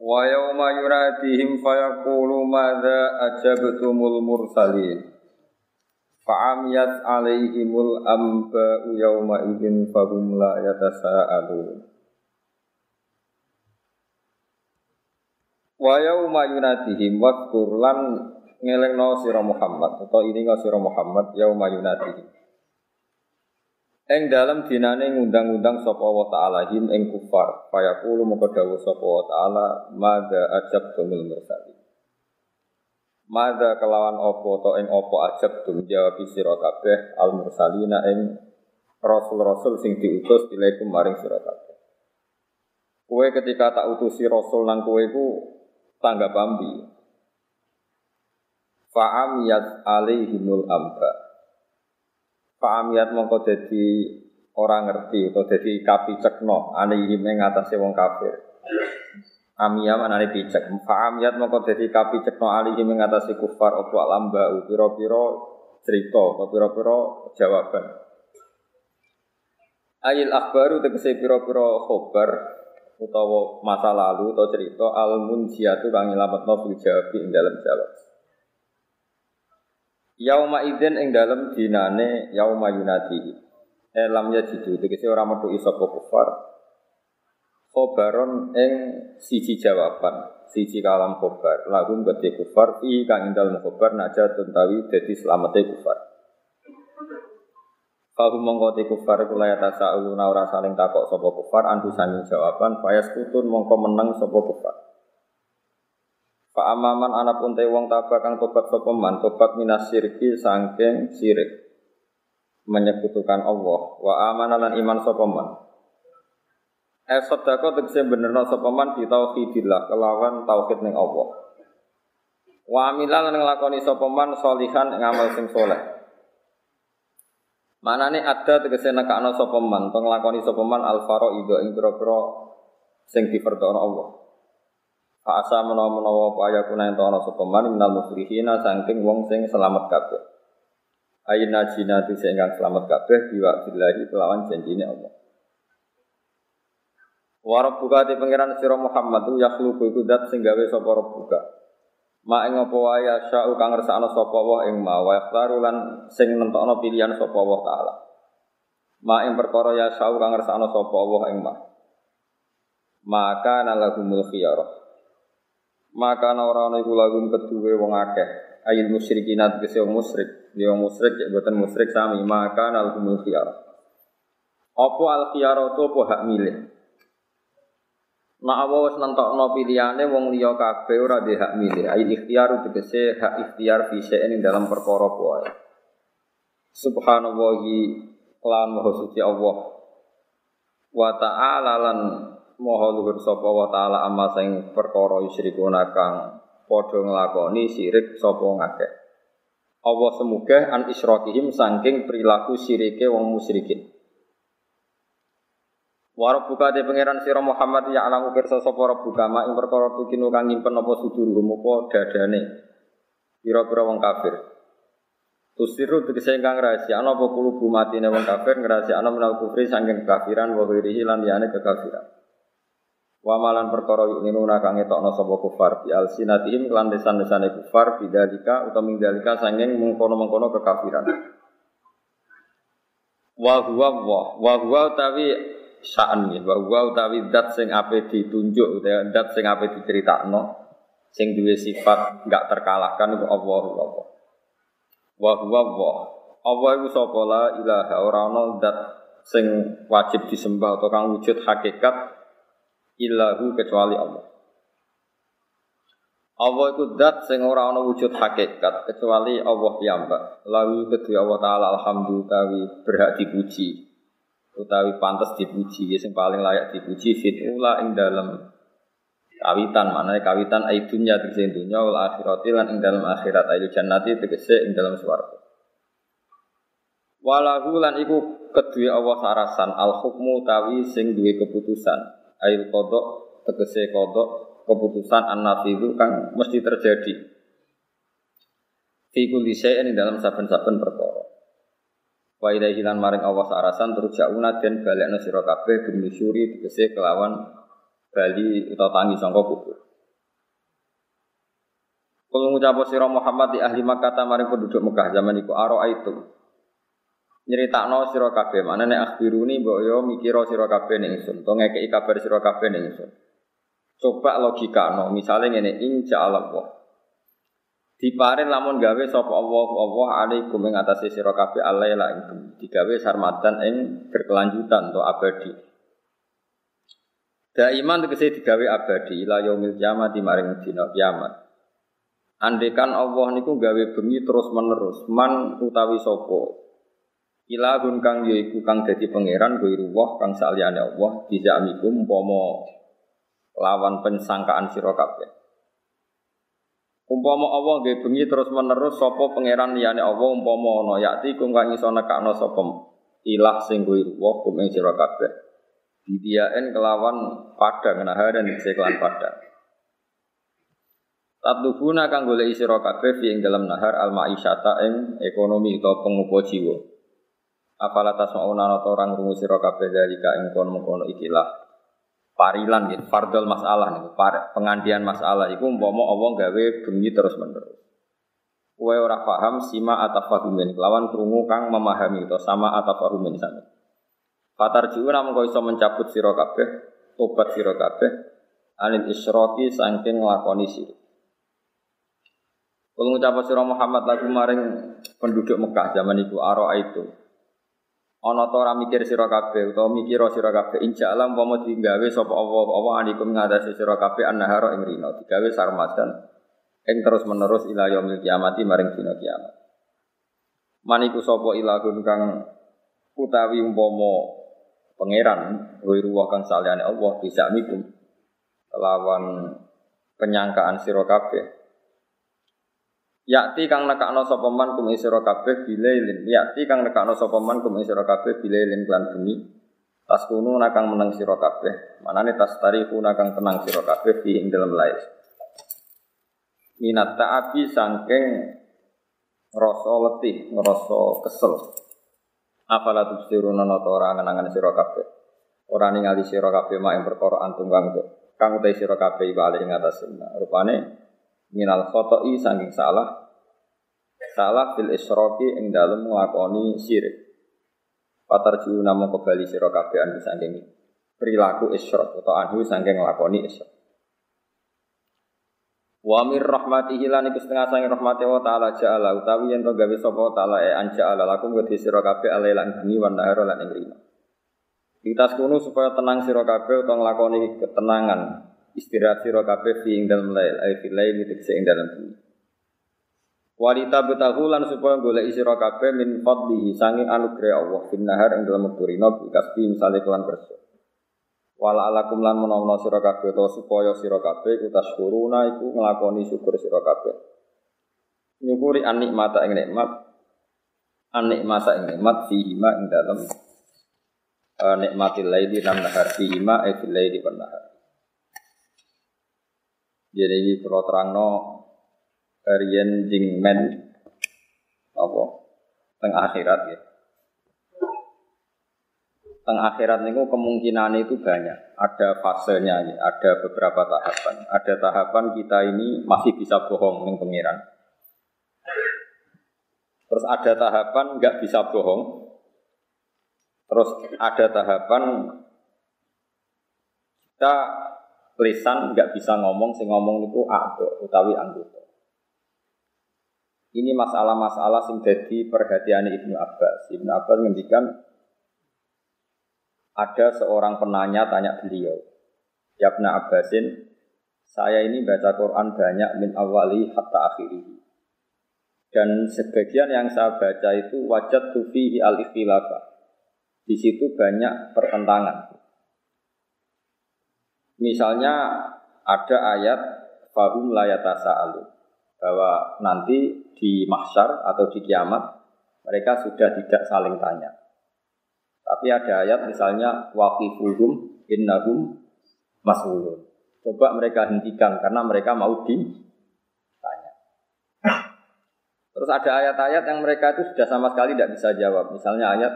Wa yawma yunadihim fayaqulu madza ajabtumul mursalin. Fa'amiyat alaihimul amba'u yawma idin fahum la yatasa'alun. Wa yawma yunadihim wadkur lan ngelengno sira Muhammad atau ini sira Muhammad yauma yunadihim Eng dalam dinane ngundang-undang sapa wa ta'ala him ing kufar. Fayaqulu moko dawuh sapa wa ta'ala madza ajab tumul mursalin. Madza kelawan opo to ing opo ajab tum jawab sira kabeh al mursalina ing rasul-rasul sing diutus ilaikum maring sira kabeh. Kue ketika tak utusi rasul nang kue ku tangga bambi. Fa'am yat alaihimul amba. Fa'amiyat mongko dadi orang ngerti atau dadi kapi cekno ing atase wong kafir. Amiyah manane picek. Fa'amiyat mongko dadi kapi cekno ing atase kufar apa lamba pira-pira cerita apa pira-pira jawaban. Ayil akhbaru tegese pira-pira khobar utawa masa lalu atau cerita al munjiatu kang nyelametno fil jawabi ing dalam jawab. Yauma idzin ing dalem dinane yauma yunadi. Elam ya jidu tegese ora metu sapa kufar. Khobaron ing siji jawaban, siji kalam khobar. Lagu gede kufar i kang ing dalem khobar naja tuntawi dadi slamete kufar. Fahu mongko te kufar kula ya tasauluna ora saling takok sapa kufar antu sanging jawaban fayas kutun mongko meneng sapa kufar. Pak amaman anak pun wong tabah kang tobat sapa man, tobat minas syirki sangking sirik. Menyekutukan Allah wa amana lan iman sapa man. Eh sedekah tegese benerno sapa man di tauhidillah kelawan tauhid ning Allah. Wa amila lan nglakoni sapa man salihan ing amal sing saleh. Manane ada tegese nekakno sapa man, penglakoni sapa man al ing pira-pira sing diperdono Allah. Fa'asa menawa-menawa apa ayakuna ento ana sapa man minal muflihina saking wong sing selamat kabeh. Ayin najinati sing kang selamat kabeh biwa billahi kelawan janjine Allah. Wa rabbuka te pangeran sira Muhammad tu yakhluqu iku dat sing gawe sapa rabbuka. Ma ing apa wae sya'u kang ngersakno sapa wa ing ma wa yakhtaru lan sing nentokno pilihan sapa wa taala. Ma ing perkara ya sya'u kang ngersakno sapa wa ing ma. Maka nalahumul khiyarah maka ora ana iku lagum kedue wong akeh ayil musyrikin tegese wong musyrik dia wong musyrik ya boten musyrik sami maka al humul khiyar apa al khiyar apa hak milih Nah, apa wis nentokno pilihane wong liya kabeh ora di hak milih. Ai ikhtiar tegese hak ikhtiar fi ing dalam perkara wae. Subhanallahi lan maha suci Allah. Wa ta'ala lan Moho luhur sapa wa taala amma sing perkara yusyrikuna kang padha nglakoni sirik sapa ngakeh. Allah semoga an isyrokihim saking perilaku sirike wong musyrikin. Warab buka de pangeran sira Muhammad ya alamu pirsa sapa rabbuka ma ing perkara tukinu kang nyimpen apa sudur dadane. Pira-pira wong kafir. Tusiru tegese ingkang rahasia ana apa kulubu matine wong kafir ngrahasia ana menal kufri saking kekafiran wa lan liyane kekafiran. Wa malan perkara yu'minuna kang ngetokno sapa kufar bi alsinatihim lan lesan-lesane kufar bidalika utawa mindalika sanging mengkono-mengkono kekafiran. Wa huwa wa wa huwa utawi sa'an ya wa huwa utawi dat sing ape ditunjuk dat sing ape diceritakno sing duwe sifat enggak terkalahkan iku Allah Allah. Wa huwa wa Allah iku sapa la ilaha ora ana dat sing wajib disembah atau kang wujud hakikat illahu kecuali Allah. Allah itu dat sing ora ana wujud hakikat kecuali Allah piyambak. Lalu kedua Allah taala alhamdulillah berhak dipuji. Utawi pantas dipuji sing paling layak dipuji fit ula ing dalam kawitan. Maknanya kawitan aidunya tegese dunya wal akhirati lan ing dalam akhirat. Ayu jannati tegese ing dalam swarga. Walahu lan iku kedue Allah sarasan al hukmu tawi sing duwe keputusan ail kodok tegese kodok keputusan an itu kang mesti terjadi fi kulli ing dalam saben-saben perkara wa ilaihi lan maring Allah sarasan terus jauna den balekno sira kabeh bin tegese kelawan bali utawa tangi sangka kubur. Kalau ngucap sira Muhammad di ahli Makkah maring penduduk Mekah zaman iku aro itu. Nyeritakno sira kabeh, manane akhbiruni mbok yo mikira sira kabeh ning ingsun, to ngekeki kabar sira kabeh ning ingsun. Coba logika no, misalnya ngene insya Allah. Diparin lamun gawe sapa Allah Allah alaikum ing atase sira kabeh alaila ing digawe sarmatan ing berkelanjutan to abadi. Daiman tegese digawe abadi ila yaumil kiamat maring dina kiamat. Andekan Allah niku gawe bengi terus menerus man utawi sapa Ilahun kang yaiku kang dadi pangeran ruwah kang saliyane Allah dijamikum umpama lawan pensangkaan sira kabeh. Umpama Allah nggih bengi terus menerus sapa pangeran liyane Allah umpama ana yakti kum kang iso nekakno sapa ilah sing ruwah kum ing sira kabeh. Bidiaen kelawan padang naharan dikse kelan padang. Tatubuna kang golek sira kabeh ing dalam nahar al ma'isyata ing ekonomi utawa pengupo jiwa. Apala tasmauna ana orang rungu sira dari ka ing kono-kono ikilah parilan gitu, fardal masalah nih, pengandian masalah iku umpama Allah gawe bengi terus menerus. Kowe ora paham sima atafahumin kelawan krungu kang memahami atau sama atafahumin sama. Fatar jiwa namun kau iso mencabut siro kabeh, tobat anil isroki sangking ngelakoni sirik. Kalau ngucap siro Muhammad lagu maring penduduk Mekah zaman itu aro itu. Ono to ora mikir sira kabeh utawa mikira sira kabeh. Insya Allah umpama digawe sapa Allah Allah anikum ngatasi sira kabeh annahara ing rino digawe sarmadan ing terus menerus ila yaumil kiamati maring dina kiamat. Maniku sapa ilahun kang utawi umpama pangeran wiru kang saliyane Allah bisa mikum lawan penyangkaan sira kabeh Yakti kang nekakno sapa man kum sira kabeh bilailin. Yakti kang nekakno sapa man kum sira kabeh bilailin lan bengi. Tas kuno nakang meneng sira kabeh. Manane tas tariku nakang tenang sira kabeh di ing dalem lair. Minat ta'abi sangking ngrasa letih, ngrasa kesel. Afala tubsiruna nata ora ngenangan sira kabeh. Ora ningali sira kabeh mak ing perkara antum kang kang utai sira kabeh iku ing atas rupane minal khoto'i saking salah salah fil isroki ing dalem nglakoni syirik. Patar jiu namo kembali sira kabeh anu saking perilaku isyrok atau anhu saking nglakoni isyrok. Wa mir rahmatihi lan iku setengah sange rahmati wa taala ja'ala utawi yen to gawe sapa taala e anja'ala lakum wa sira kabeh alai lan bengi wan nahar lan ing rino. Ditas kuno supaya tenang sira kabeh utawa nglakoni ketenangan istirahat sira kabeh fi ing dalem lail ay fi lail ing dalem bengi. Walita betahu lan supaya golek sira kabeh min fadlihi sanging anugerah Allah fin nahar ing dalem rino bikasbi misale kelan kerja. Wala alakum lan menawa sira kabeh to supaya sira kabeh utas kuruna iku nglakoni syukur sira kabeh. Nyukuri an nikmata ing nikmat an nikmata ing nikmat fihi ma ing dalem uh, nikmatil laili lan nahar fihi ma e fil laili wan nahar. Jadi ini kalau terangno Rian jing men apa teng akhirat ya teng akhirat niku kemungkinan itu banyak. Ada fasenya, ada beberapa tahapan. Ada tahapan kita ini masih bisa bohong dengan pengiran. Terus ada tahapan nggak bisa bohong. Terus ada tahapan kita lisan nggak bisa ngomong, sing ngomong itu aku utawi anggota. Ini masalah-masalah sing jadi perhatian Ibnu Abbas. Ibnu Abbas ngendikan ada seorang penanya tanya beliau, Yabna Abbasin, saya ini baca Quran banyak min awali hatta akhiri. Dan sebagian yang saya baca itu wajat tufi al ikhtilafa. Di situ banyak pertentangan. Misalnya ada ayat fahum layatasa alu bahwa nanti di mahsyar atau di kiamat mereka sudah tidak saling tanya. Tapi ada ayat misalnya waqifuhum innahum mas'ulun. Coba mereka hentikan karena mereka mau ditanya. Terus ada ayat-ayat yang mereka itu sudah sama sekali tidak bisa jawab. Misalnya ayat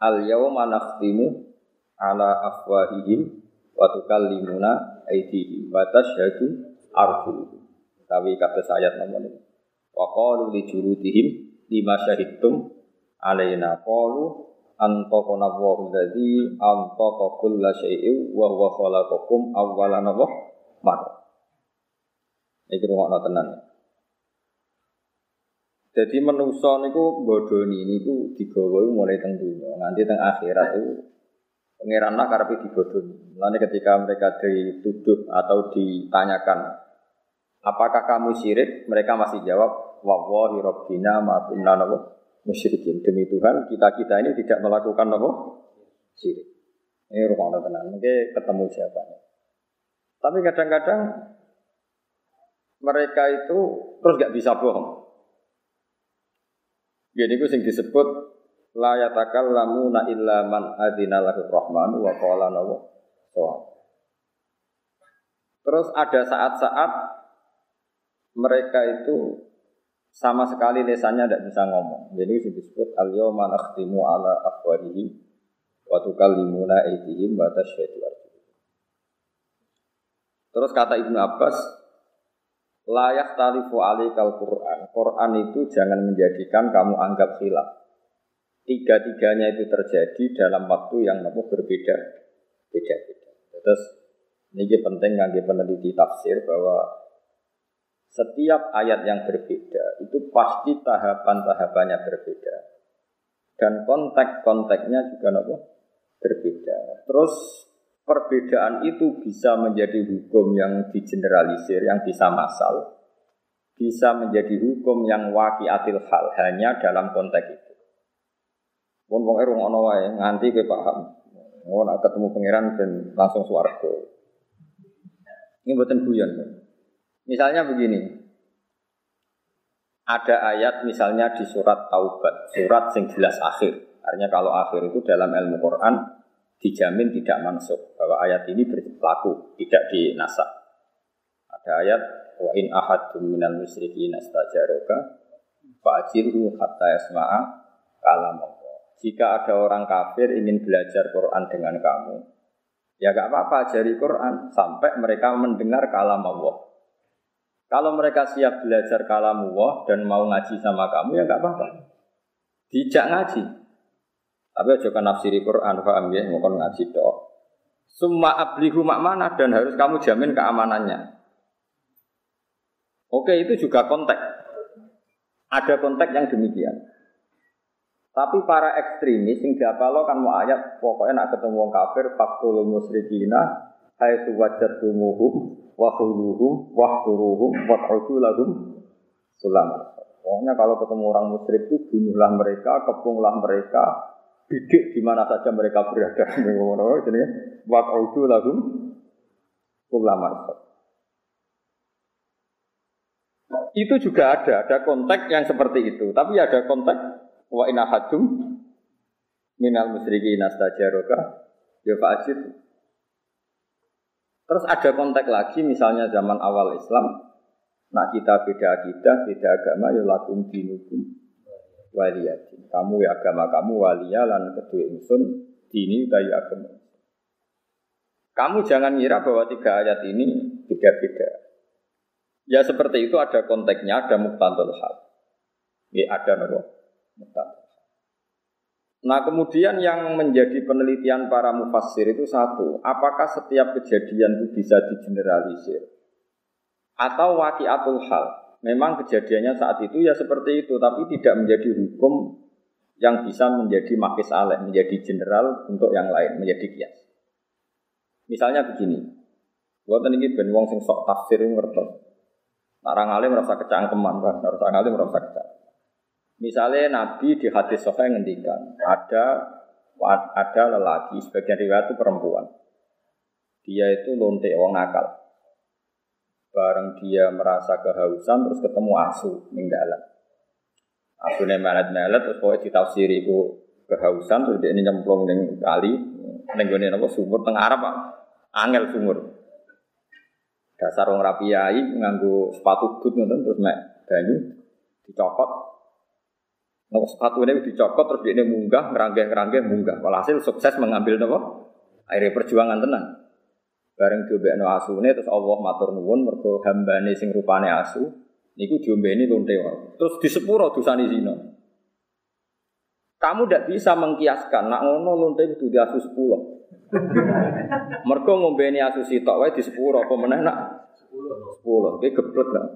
al yauma nakhtimu ala afwahihim wa tukallimuna aydihim wa tashhadu arjuluhum. Tapi kata ayat nomor ini. Wa qalu li jurudihim lima syahidtum alaina qalu antaqana Allahu allazi antaqa kulla syai'in wa huwa khalaqakum awwala nawa mar. Iki rungokno tenan. Jadi manusa niku bodoni niku digawa mulai teng dunya nganti teng akhirat itu pangeran lah karepe dibodoni. Mulane ketika mereka dituduh atau ditanyakan apakah kamu syirik, mereka masih jawab wallahi rabbina ma kunna musyrikin. Demi Tuhan, kita-kita ini tidak melakukan apa? Syirik. Ini rumah Allah tenang. Mungkin ketemu siapa? Tapi kadang-kadang mereka itu terus gak bisa bohong. Jadi itu yang disebut la yatakallamu illa man adzina lahu rahmanu wa qala nawa Terus ada saat-saat mereka itu sama sekali lesannya tidak bisa ngomong. Jadi disebut al yawma nakhtimu ala afwarihim wa tukallimuna aydihim wa tasyhadu Terus kata Ibnu Abbas, layak talifu alikal Quran. Quran itu jangan menjadikan kamu anggap khilaf. Tiga-tiganya itu terjadi dalam waktu yang namun berbeda, beda-beda. Terus ini penting bagi peneliti tafsir bahwa setiap ayat yang berbeda itu pasti tahapan-tahapannya berbeda. Dan konteks-konteksnya juga nopo berbeda. Terus perbedaan itu bisa menjadi hukum yang digeneralisir, yang bisa masal. Bisa menjadi hukum yang wakiatil hal hanya dalam konteks itu. Pun wong erung ono wae nganti kowe paham. Nak ketemu pangeran dan langsung swarga. Ini buatan guyon. Misalnya begini, ada ayat misalnya di surat Taubat, surat sing jelas akhir. Artinya kalau akhir itu dalam ilmu Quran dijamin tidak masuk bahwa ayat ini berlaku, tidak dinasak. Ada ayat wa in ahadum minal musyrikin astajaroka fa'jirhu hatta yasma'a kalam Allah. Jika ada orang kafir ingin belajar Quran dengan kamu, ya gak apa-apa ajari Quran sampai mereka mendengar kalam Allah. Kalau mereka siap belajar kalamullah dan mau ngaji sama kamu ya nggak apa-apa. Dijak ngaji. Tapi aja kan nafsiri Quran, paham ya, mau ngaji dok. Semua ablihu mana dan harus kamu jamin keamanannya. Oke, itu juga konteks. Ada konteks yang demikian. Tapi para ekstremis yang lo kan mau ayat pokoknya nak ketemu orang kafir faktul musyrikina haitsu wajadtumuhum wa khuluhum wa lahum sulam. Pokoknya kalau ketemu orang musyrik itu bunuhlah mereka, kepunglah mereka, didik di mana saja mereka berada. Jadi wa lahum sulam. Itu juga ada, ada konteks yang seperti itu. Tapi ada konteks wa inahadum minal musyrikin astajaroka ya fa'ajid Terus ada konteks lagi misalnya zaman awal Islam, nak kita beda akidah, beda agama, ya lakum dinukum waliyatin. Kamu ya agama kamu walia lan kedua insun dini utawi agama. Kamu jangan ngira bahwa tiga ayat ini beda-beda. Ya seperti itu ada konteksnya, ada muktadul hal. Ya ada nopo muktadul Nah kemudian yang menjadi penelitian para mufassir itu satu, apakah setiap kejadian itu bisa digeneralisir? Atau wakiatul hal, memang kejadiannya saat itu ya seperti itu, tapi tidak menjadi hukum yang bisa menjadi makis aleh, menjadi general untuk yang lain, menjadi kias. Misalnya begini, buat ini ben wong sing sok tafsir ngerti. Narang alim merasa kecangkeman, kan? Narang alim merasa kecangkeman. Misalnya Nabi di hadis Sahih ngendikan ada ada lelaki sebagian riwayat itu perempuan. Dia itu lonte wong nakal. Bareng dia merasa kehausan terus ketemu asu ning dalan. Asu melet-melet terus pokoknya ditafsiri itu kehausan terus dia ini nyemplung ning kali ning gone napa sumur tengah Arab Pak. Angel sumur. Dasar wong rapi nganggo sepatu boot ngoten terus mek banyu dicopot. Nopo sepatu ini dicopot terus dia ini munggah, ngeranggeh-ngeranggeh munggah. Walhasil sukses mengambil nopo akhirnya perjuangan tenan. Bareng diobekno asune terus Allah matur nuwun mergo hambane sing rupane asu niku diombeni lonte wae. Terus di sepuro dosane zina. Kamu tidak bisa mengkiaskan, nak ngono lonte itu di asu sepuluh. Mergo ngombeni asu sitok wae di sepuro, apa meneh nak? Sepuluh. Iki geblek lah.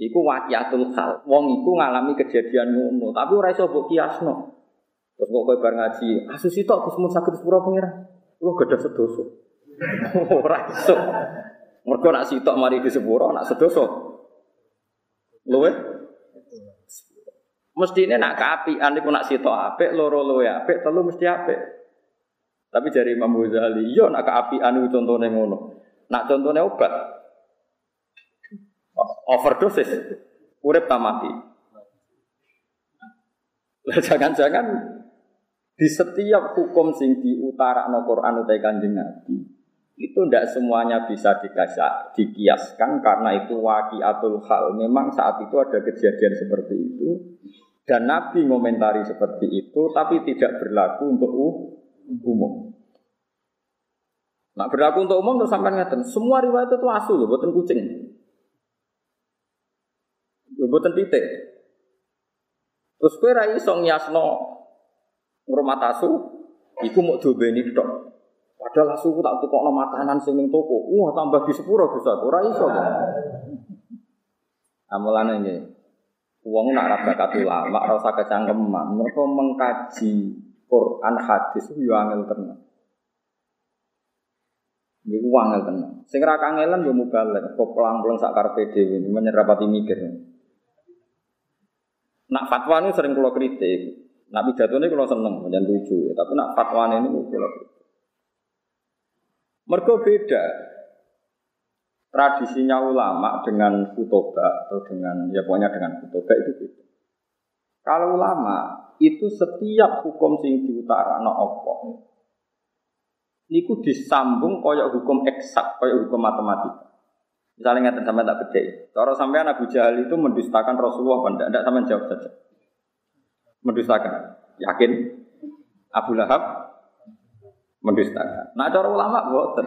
Iku waqiatul hal. Wong iku ngalami kejadian ngono, tapi ora iso mbok kiasno. Terus kok kowe bar ngaji, asu sitok Gus mun saged sepuro pengira. Lu gadah sedoso. ora iso. Mergo nak sitok mari di sepuro, nak sedoso. Luwe Mestine nak kaapian iku nak sitok apik, loro luwe apik, telu mesti apik. Tapi dari Imam Ghazali, yo nak kaapian iku contone ngono. Nak contone obat. Overdosis. Urip tak mati. Jangan-jangan di setiap hukum sing di utara no Quran utai kanjeng Nabi itu tidak semuanya bisa dikasih, dikiaskan karena itu wakiatul hal. Memang saat itu ada kejadian seperti itu dan Nabi ngomentari seperti itu, tapi tidak berlaku untuk umum. Nah berlaku untuk umum terus sampai ngeten. Semua riwayat itu asu loh, buatan kucing. Buatan titik. Terus kue rai song yasno ngurmat asu, iku mau ini tok. Padahal asu tak tukok makanan sing ning toko. Wah tambah di sepuro bisa, ora iso. Amalan ini. Uang nak rasa katu lama, rasa kecangkeman. Mereka mengkaji Quran hadis itu yo angel. Ini uang angel tenan. Sing kangelan yo mubalek, kok pelang-pelang sak karepe dhewe menyerapati mikir. Nak fatwa ini sering kula kritik. Nak pidato ini kalau seneng, jangan lucu. Tapi nak fatwa ini kula kritik. Mereka beda tradisinya ulama dengan kutoba atau dengan ya pokoknya dengan kutoba itu beda. Kalau ulama itu setiap hukum sing diutara no opo niku disambung koyok hukum eksak, koyok hukum matematika. Misalnya ngatakan sampai tak beda. Kalau sampai Abu Jahal itu mendustakan Rasulullah, tidak, tidak sampai jawab saja. Mendustakan, yakin? Abu Lahab mendustakan. Nah cara ulama buatan.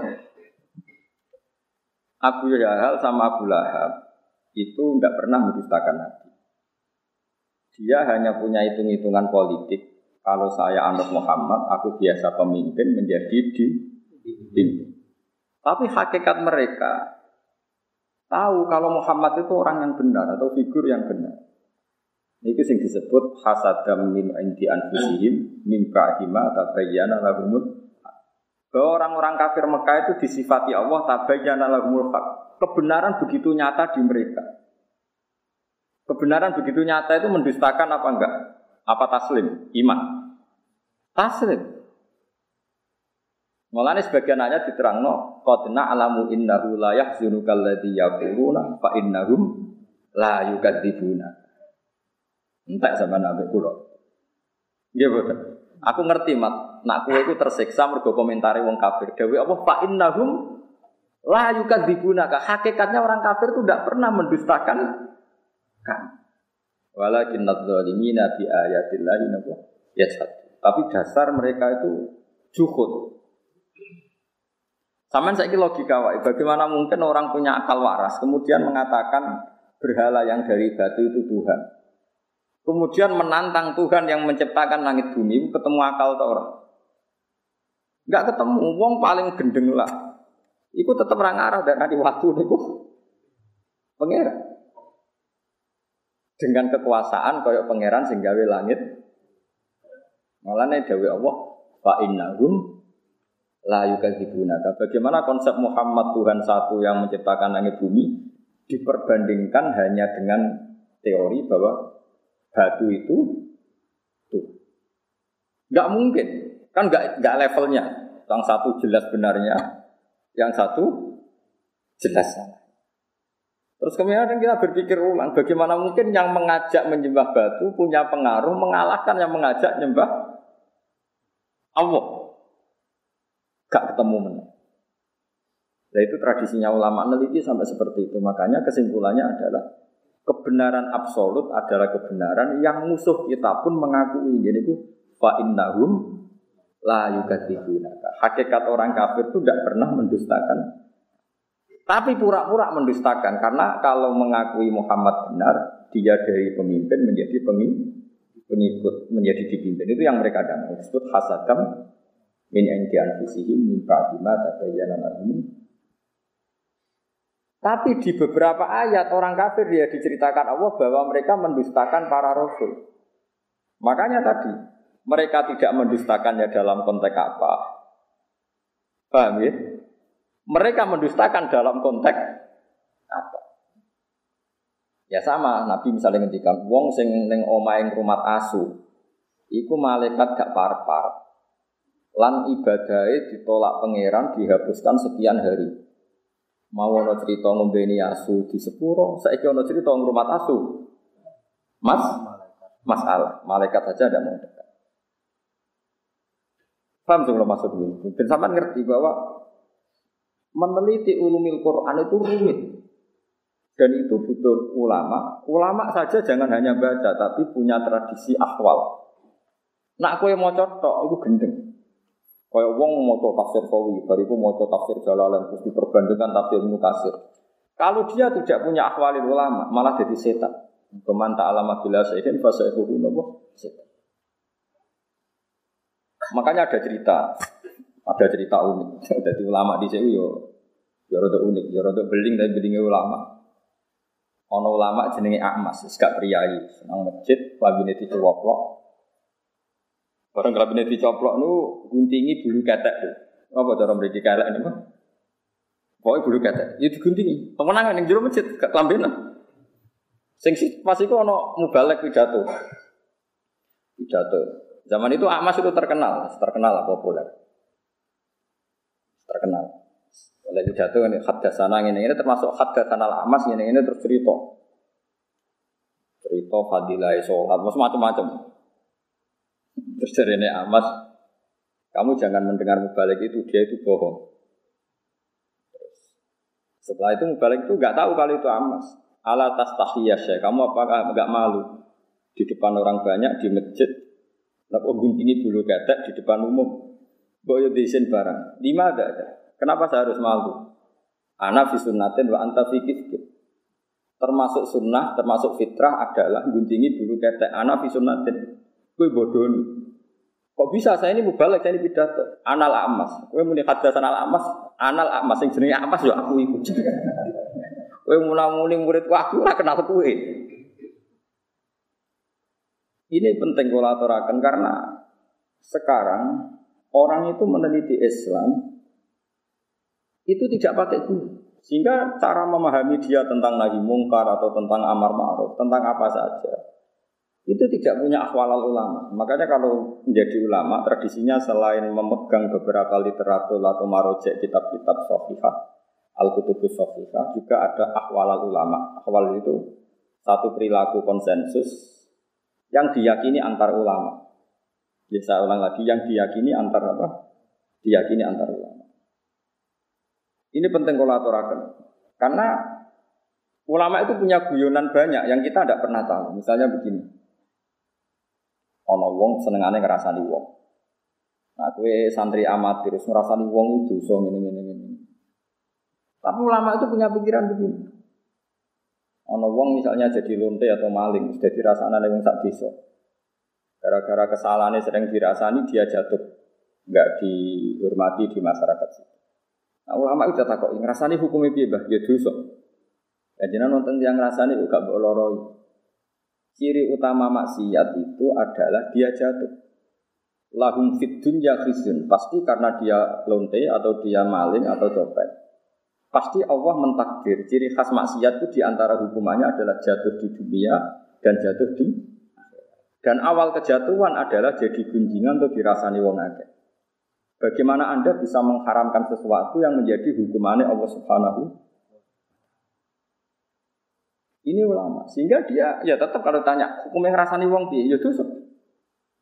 Abu Jahal sama Abu Lahab itu tidak pernah mendustakan Nabi. Dia hanya punya hitung-hitungan politik. Kalau saya anak Muhammad, aku biasa pemimpin menjadi di pimpin. Tapi hakikat mereka tahu kalau Muhammad itu orang yang benar atau figur yang benar. Ini yang disebut hasadam min indi anfusihim min ba'dima tabayyana lahumul bahwa orang-orang kafir Mekah itu disifati Allah tabayyana lahumul haq. Kebenaran begitu nyata di mereka. Kebenaran begitu nyata itu mendustakan apa enggak? Apa taslim? Iman. Taslim. Mulane sebagian ayat diterangno qadna alamu innahu la yahzunuka alladhi yaquluna fa innahum la yukadzibuna. Entek sama nabi kula. Nggih boten. Aku ngerti mat nak kue itu tersiksa mergo komentari wong kafir. Dewi apa fa innahum la yukadzibunaka. Hakikatnya orang kafir itu tidak pernah mendustakan kan. Walakin nadzalimina bi ayatillahi nabo yashad. Tapi dasar mereka itu juhud. Sama saya logika wae. Bagaimana mungkin orang punya akal waras kemudian mengatakan berhala yang dari batu itu Tuhan. Kemudian menantang Tuhan yang menciptakan langit bumi ketemu akal atau orang? Enggak ketemu, wong paling gendeng lah. Iku tetap orang arah dan nanti waktu niku pangeran. Dengan kekuasaan koyok pangeran sehingga langit. Malah nih Allah, fa innahum la yukadzibunaka. Bagaimana konsep Muhammad Tuhan satu yang menciptakan langit bumi diperbandingkan hanya dengan teori bahwa batu itu tuh. Enggak mungkin. Kan nggak nggak levelnya. Yang satu jelas benarnya, yang satu jelas. Terus kemudian kita berpikir ulang, bagaimana mungkin yang mengajak menyembah batu punya pengaruh mengalahkan yang mengajak menyembah Allah. Gak ketemu mana. Nah itu tradisinya ulama neliti sampai seperti itu. Makanya kesimpulannya adalah kebenaran absolut adalah kebenaran yang musuh kita pun mengakui. Jadi itu fa innahum la yukadzibunaka. Hakikat orang kafir itu tidak pernah mendustakan tapi pura-pura mendustakan karena kalau mengakui Muhammad benar, dia dari pemimpin menjadi pengikut, menjadi dipimpin. Itu yang mereka dan disebut hasadam min indi anfusihim min ba'di ma tabayyana lahum. Tapi di beberapa ayat orang kafir dia diceritakan Allah bahwa mereka mendustakan para rasul. Makanya tadi mereka tidak mendustakannya dalam konteks apa? Paham ya? Mereka mendustakan dalam konteks apa? Ya sama, Nabi misalnya ngendikan wong sing ning omahe rumah asu, iku malaikat gak par-par. Lan ibadahnya ditolak pangeran dihapuskan sekian hari. Mau ono cerita ngombeni asu di sepuro, saiki ono cerita ngrumat asu. Mas, masalah, malaikat saja ada mau dekat. Paham sih kalau maksud ini? Dan sampai ngerti bahwa meneliti ulumil Quran itu rumit. Dan itu butuh ulama. Ulama saja jangan hanya baca, tapi punya tradisi akwal. Nak kue mau tok, itu gendeng. Kayak wong mau tafsir sawi, bariku mau tafsir jalalan, terus diperbandingkan tafsir mukasir. Kalau dia tidak punya akwalil ulama, malah jadi setan. Keman ta'alama bila sayyidin fasaihuhu nopo setan. Makanya ada cerita ada cerita unik. Jadi ulama di sini yo yo rada unik, yo rada beling dan belingnya ulama. Ono ulama jenenge Ahmas, gak priayi, senang masjid, labine dicoplok. Barang labine dicoplok nu guntingi bulu ketek. Apa cara mriki ini mah? Pokoknya bulu ketek, ya diguntingi. Pemenangan yang jero masjid, gak kelambenan. Sing sih pas iku ono mubalek pidato. Pidato. Zaman itu Ahmas itu terkenal, terkenal lah populer terkenal. Oleh pidato ini hadasana ini ini termasuk hadasana amas ini ini terus cerita. Cerita fadilah sholat, macam-macam. Terus dari ini amas, kamu jangan mendengar mubalik itu, dia itu bohong. setelah itu mubalik itu nggak tahu kalau itu amas. Ala tas tahiyah kamu apakah nggak malu di depan orang banyak di masjid? Kenapa ini dulu ketek di depan umum? Boyo disin barang. Lima ada ada. Kenapa saya harus malu? Ana fi sunnatin wa anta fi Termasuk sunnah, termasuk fitrah adalah guntingi bulu ketek. Ana fi sunnatin. Kue bodoni. Kok bisa saya ini mubalek, saya ini pidato. Anal amas. Kue muni hadasan al amas. Anal amas. Yang jenenge amas ya aku ikut. Kue muni murid aku lah kenal kue. Ini penting kalau aturakan karena sekarang orang itu meneliti Islam itu tidak pakai guru. Sehingga cara memahami dia tentang nahi mungkar atau tentang amar ma'ruf, tentang apa saja, itu tidak punya akhwalal ulama. Makanya kalau menjadi ulama, tradisinya selain memegang beberapa literatur atau marojek kitab-kitab sofihah, al-kutubus sofihah, juga ada akhwalal ulama. Akhwal itu satu perilaku konsensus yang diyakini antar ulama. Ya saya ulang lagi yang diyakini antar apa? Diyakini antar ulama. Ini penting kalau aturakan. Karena ulama itu punya guyonan banyak yang kita tidak pernah tahu. Misalnya begini. Ono wong senengane ngerasani wong. Nah, kue santri amatir terus ngerasani wong itu so ini ini ini. Tapi ulama itu punya pikiran begini. Ono wong misalnya jadi lonte atau maling, jadi rasanya wong sak desa. Gara-gara kesalahannya sering dirasani dia jatuh, nggak dihormati di masyarakat Nah, ulama itu tak kok ngrasani hukumnya piye, Mbah? Ya dosa. Ya jenengan nonton yang ngrasani juga mbok loroi. Ciri utama maksiat itu adalah dia jatuh. Lahum fit dunya khizyun. Pasti karena dia lonte atau dia maling atau copet. Pasti Allah mentakdir. Ciri khas maksiat itu di antara hukumannya adalah jatuh di dunia dan jatuh di dan awal kejatuhan adalah jadi gunjingan untuk dirasani wong akeh. Bagaimana Anda bisa mengharamkan sesuatu yang menjadi hukumannya Allah Subhanahu Ini ulama. Sehingga dia ya tetap kalau tanya hukum yang ngrasani wong piye ya dosa.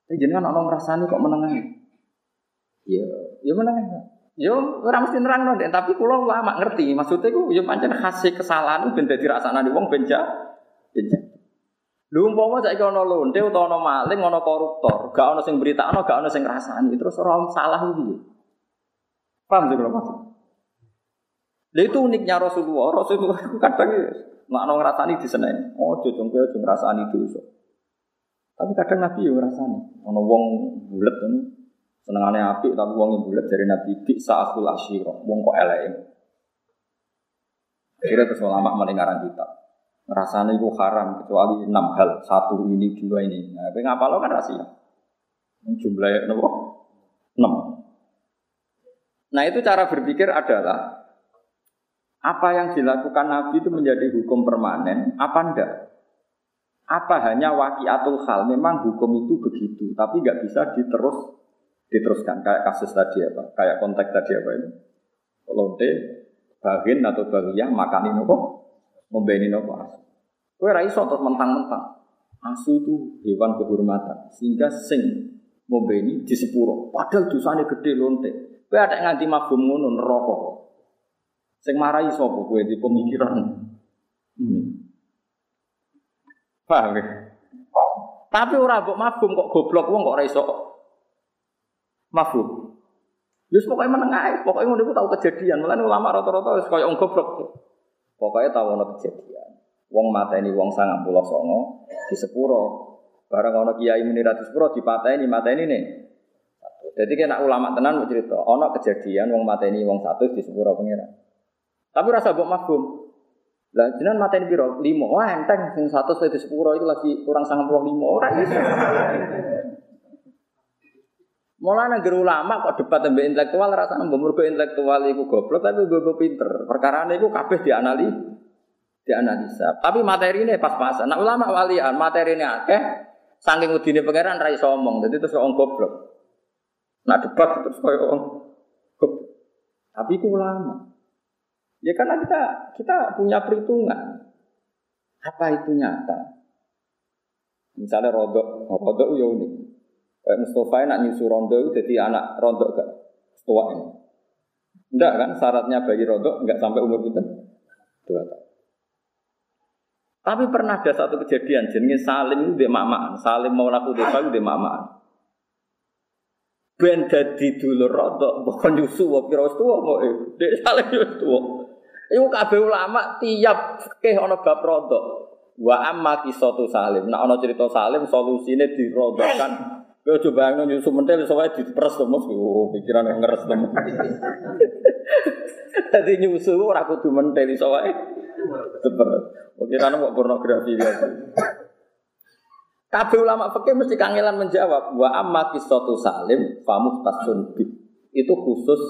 Tapi jenengan ana ngrasani kok menengahi. Ya, ya menengahi. Ya ora mesti nerang deh, tapi kula ulama ngerti. Maksudnya ku ya pancen khase kesalahan ben dadi rasane wong benja. Benja. Lho umpama saiki ana lonte utawa ana maling, ana koruptor, gak ana sing beritakno, gak ana sing ngrasani, terus ora salah piye? Paham sih kalau maksud? Lha itu uniknya Rasulullah. Rasulullah itu kadang nggak mau ngerasani di sana. Oh, jujur kowe aja ngerasani dosa. Tapi kadang Nabi yo ngerasani. Ono wong bulet ini senengane api tapi wong yang bulet dari Nabi bi sa'atul asyira. Wong kok elek. Akhirnya terus ulama mendengaran kitab. Ngerasani itu haram kecuali enam hal. Satu ini, dua ini. Nah, ngapa lo kan rahasia. Jumlahnya nopo? Enam. Nah itu cara berpikir adalah apa yang dilakukan Nabi itu menjadi hukum permanen, apa enggak? Apa hanya wakiatul hal, memang hukum itu begitu, tapi nggak bisa diterus diteruskan kayak kasus tadi apa, kayak konteks tadi apa ini. Lonte, bagin atau bagiyah makan ini kok, membeni nopo asu. Kue raiso terus mentang-mentang. Asu itu hewan kehormatan, sehingga sing membeni di sepuro. Padahal dosanya gede lonte. Kue ada yang nganti mabum ngono neraka. Sing marahi sapa kowe di pemikiran. Ini. Paham ya? Tapi ora mbok mafhum kok goblok wong kok ora iso mafhum. Yus pokoknya menengah, pokoknya ngono iku tau kejadian. Mulane ulama rata-rata wis koyo wong goblok. Pokoknya tau ono kejadian. Wong mateni wong sangat pulau songo di sepuro. Barang ono kiai muni ratus sepuro dipateni mateni nih. Jadi kena ulama tenan mau cerita, ono kejadian wong mateni wong satu di sepuro pengiran. Tapi rasa mbok mafhum. Lah jenengan mateni piro? 5. Wah, enteng sing 100 di 10 itu lagi kurang 95 ora iso. Mulane negeri ulama kok debat mbek intelektual rasane mbok mergo intelektual iku goblok tapi gue pinter. Perkara iku kabeh dianali dianalisa. Tapi materi ini pas-pasan. Nah ulama walian materi ini akeh saking udine pangeran ra iso omong. Dadi terus wong goblok. Nah debat terus koyo wong goblok. Tapi iku ulama. Ya karena kita kita punya perhitungan. Apa itu nyata? Misalnya rodok, rodok ya unik. Kayak Mustafa nak nyusu rondo itu jadi anak rodok gak tua ini. Enggak kan syaratnya bagi rodok enggak sampai umur kita dua. Tapi pernah ada satu kejadian jenenge Salim itu dia mamaan. Salim mau laku desa dia mamaan. Ben dadi dulur rodok, bukan nyusu wa pira wis kok. Dek Salim tuwa. Iku kabeh ulama tiap fikih ana bab rodok. Wa amma kisatu salim. Nah ana cerita salim solusine dirodokkan. Kowe coba bayangno nyusu mentel iso wae diperes to Mas. Oh, pikiran yang ngeres to. Dadi nyusu ora kudu mentel iso wae diperes. Pikiran kok pornografi ya. Kabeh ulama fikih mesti kangelan menjawab wa amma kisatu salim famuhtasun bi. Itu khusus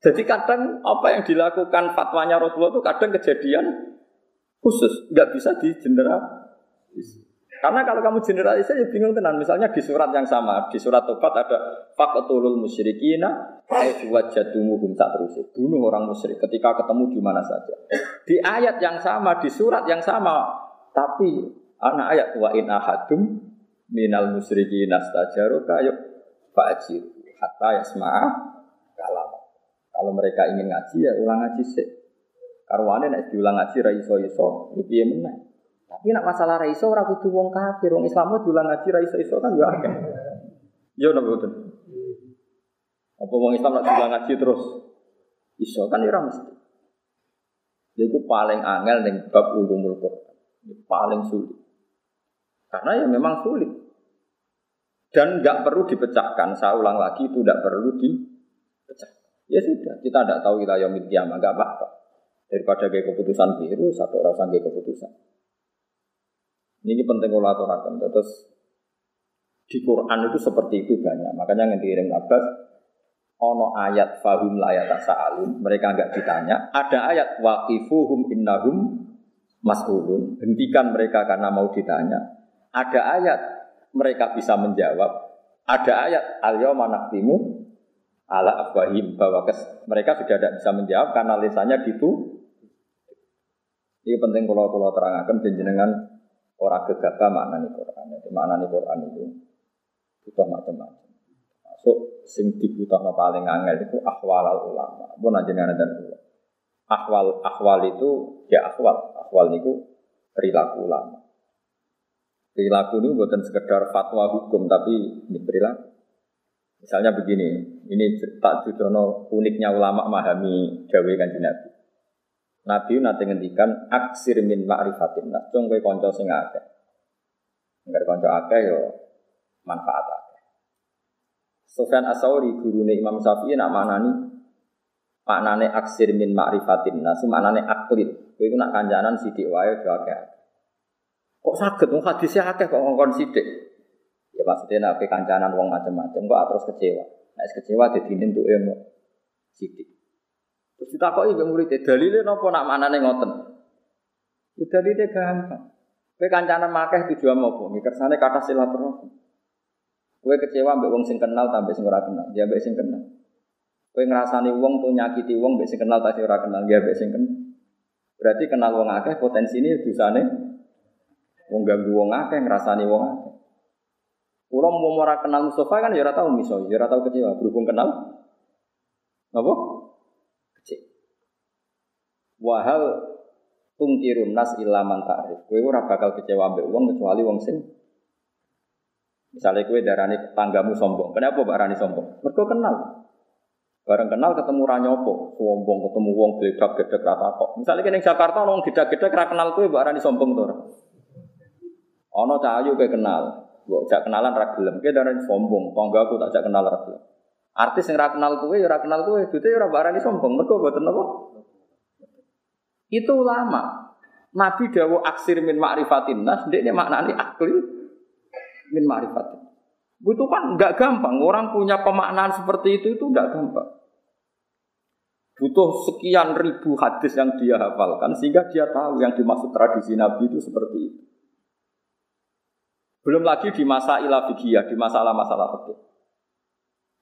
jadi kadang apa yang dilakukan fatwanya Rasulullah itu kadang kejadian khusus, nggak bisa di general. Karena kalau kamu generalisasi ya bingung tenan. Misalnya di surat yang sama, di surat Tobat ada faqtulul musyrikina wajadumuhum tak terus. Bunuh orang musyrik ketika ketemu di mana saja. Di ayat yang sama, di surat yang sama, tapi anak ayat wa in ahadum minal musyrikina stajaruka yuk fa'jir hatta yasma'a. Kalau mereka ingin ngaji ya ulang ngaji sih. Karwane nek diulang ngaji ra iso iso, ya piye meneh. Tapi nak masalah ra iso ora kudu wong kafir, wong Islam diulang ngaji ra iso iso kan ya akeh. Yo napa boten. Apa wong Islam nak diulang ngaji terus iso kan ya ora mesti. Itu paling angel ning bab ulumul Quran. Paling sulit. Karena ya memang sulit. Dan nggak perlu dipecahkan. Saya ulang lagi itu tidak perlu dipecahkan. Ya sudah, kita tidak tahu kita yang kiamat, nggak apa-apa. Daripada kayak keputusan biru, satu rasa kayak keputusan. Ini penting kalau aturakan. Terus di Quran itu seperti itu banyak. Makanya yang diiring Abbas, ono ayat fahum layat sa'alun, mereka nggak ditanya. Ada ayat waqifuhum innahum mas'ulun, hentikan mereka karena mau ditanya. Ada ayat mereka bisa menjawab. Ada ayat al-yawma naktimu ala afwahim bahwa kes, mereka sudah tidak bisa menjawab karena lisannya ditu. Ini penting kalau kalau terangkan jenengan orang gegabah makna nih Quran. Makna nih Quran itu butuh macam-macam. Masuk sing dibutuhno paling angel itu ahwal ulama. Pun jenengan dan dulu. Ahwal ahwal itu ya ahwal. Ahwal itu perilaku ulama. Perilaku ini bukan sekedar fatwa hukum tapi ini perilaku. Misalnya begini, ini tak judono uniknya ulama memahami Jawa kanjeng Nabi. Nabi nanti ngendikan aksir min ma'rifatin nas. Cung kowe kanca sing akeh. Engger kanca akeh yo manfaat akeh. Sufyan Asauri gurune Imam Syafi'i nak manani maknane aksir min ma'rifatin nas maknane aklit. Kowe iku nak kancanan sithik wae akeh. Kok saged wong hadise akeh kok ngongkon sithik. Ya maksudnya nak kancanan wong macam-macam kok terus kecewa. Nek kecewa dadi entuk ilmu sithik. Terus ditakoki mbek murid, dalile napa nak manane ngoten? Ya dalile gampang. Kowe kancanan makeh tujuan apa? Kersane kata silaturahmi. Kowe kecewa mbek wong sing kenal tambah sing ora kenal, ya mbek sing kenal. Kowe ngrasani wong tuh nyakiti wong mbek sing kenal tapi ora kenal, ya mbek sing kenal. Berarti kenal wong akeh potensi ini dosane wong ganggu wong akeh ngrasani wong akeh. Kulo mau ora kenal Mustafa kan ya ora tau miso, ya tau kecewa berhubung kenal. Napa? Wahal tungkirun nas ilaman ta'rif. Kowe ora bakal kecewa ambek wong kecuali wong sing Misalnya kue darani tanggamu sombong. Kenapa Mbak Rani sombong? Mereka kenal. Bareng kenal ketemu ranyopo, sombong ketemu wong geledak gedek rata kok. Misalnya kene Jakarta wong gedek gedek ra kenal kue Mbak Rani sombong to. Ono cahayu kue kenal. Mbok jak kenalan ra gelem. Kue darani sombong, tanggaku tak jak kenal ra. Artis yang ra kenal kue ya kenal dite ya ora Mbak Rani sombong. Mergo mboten apa? Itu ulama. Nabi dawo aksir min ma'rifatin nas, ini maknanya akli min ma'rifatin. Itu kan nggak gampang. Orang punya pemaknaan seperti itu itu nggak gampang. Butuh sekian ribu hadis yang dia hafalkan sehingga dia tahu yang dimaksud tradisi Nabi itu seperti itu. Belum lagi di masa ilafigiyah, di masalah-masalah fikih.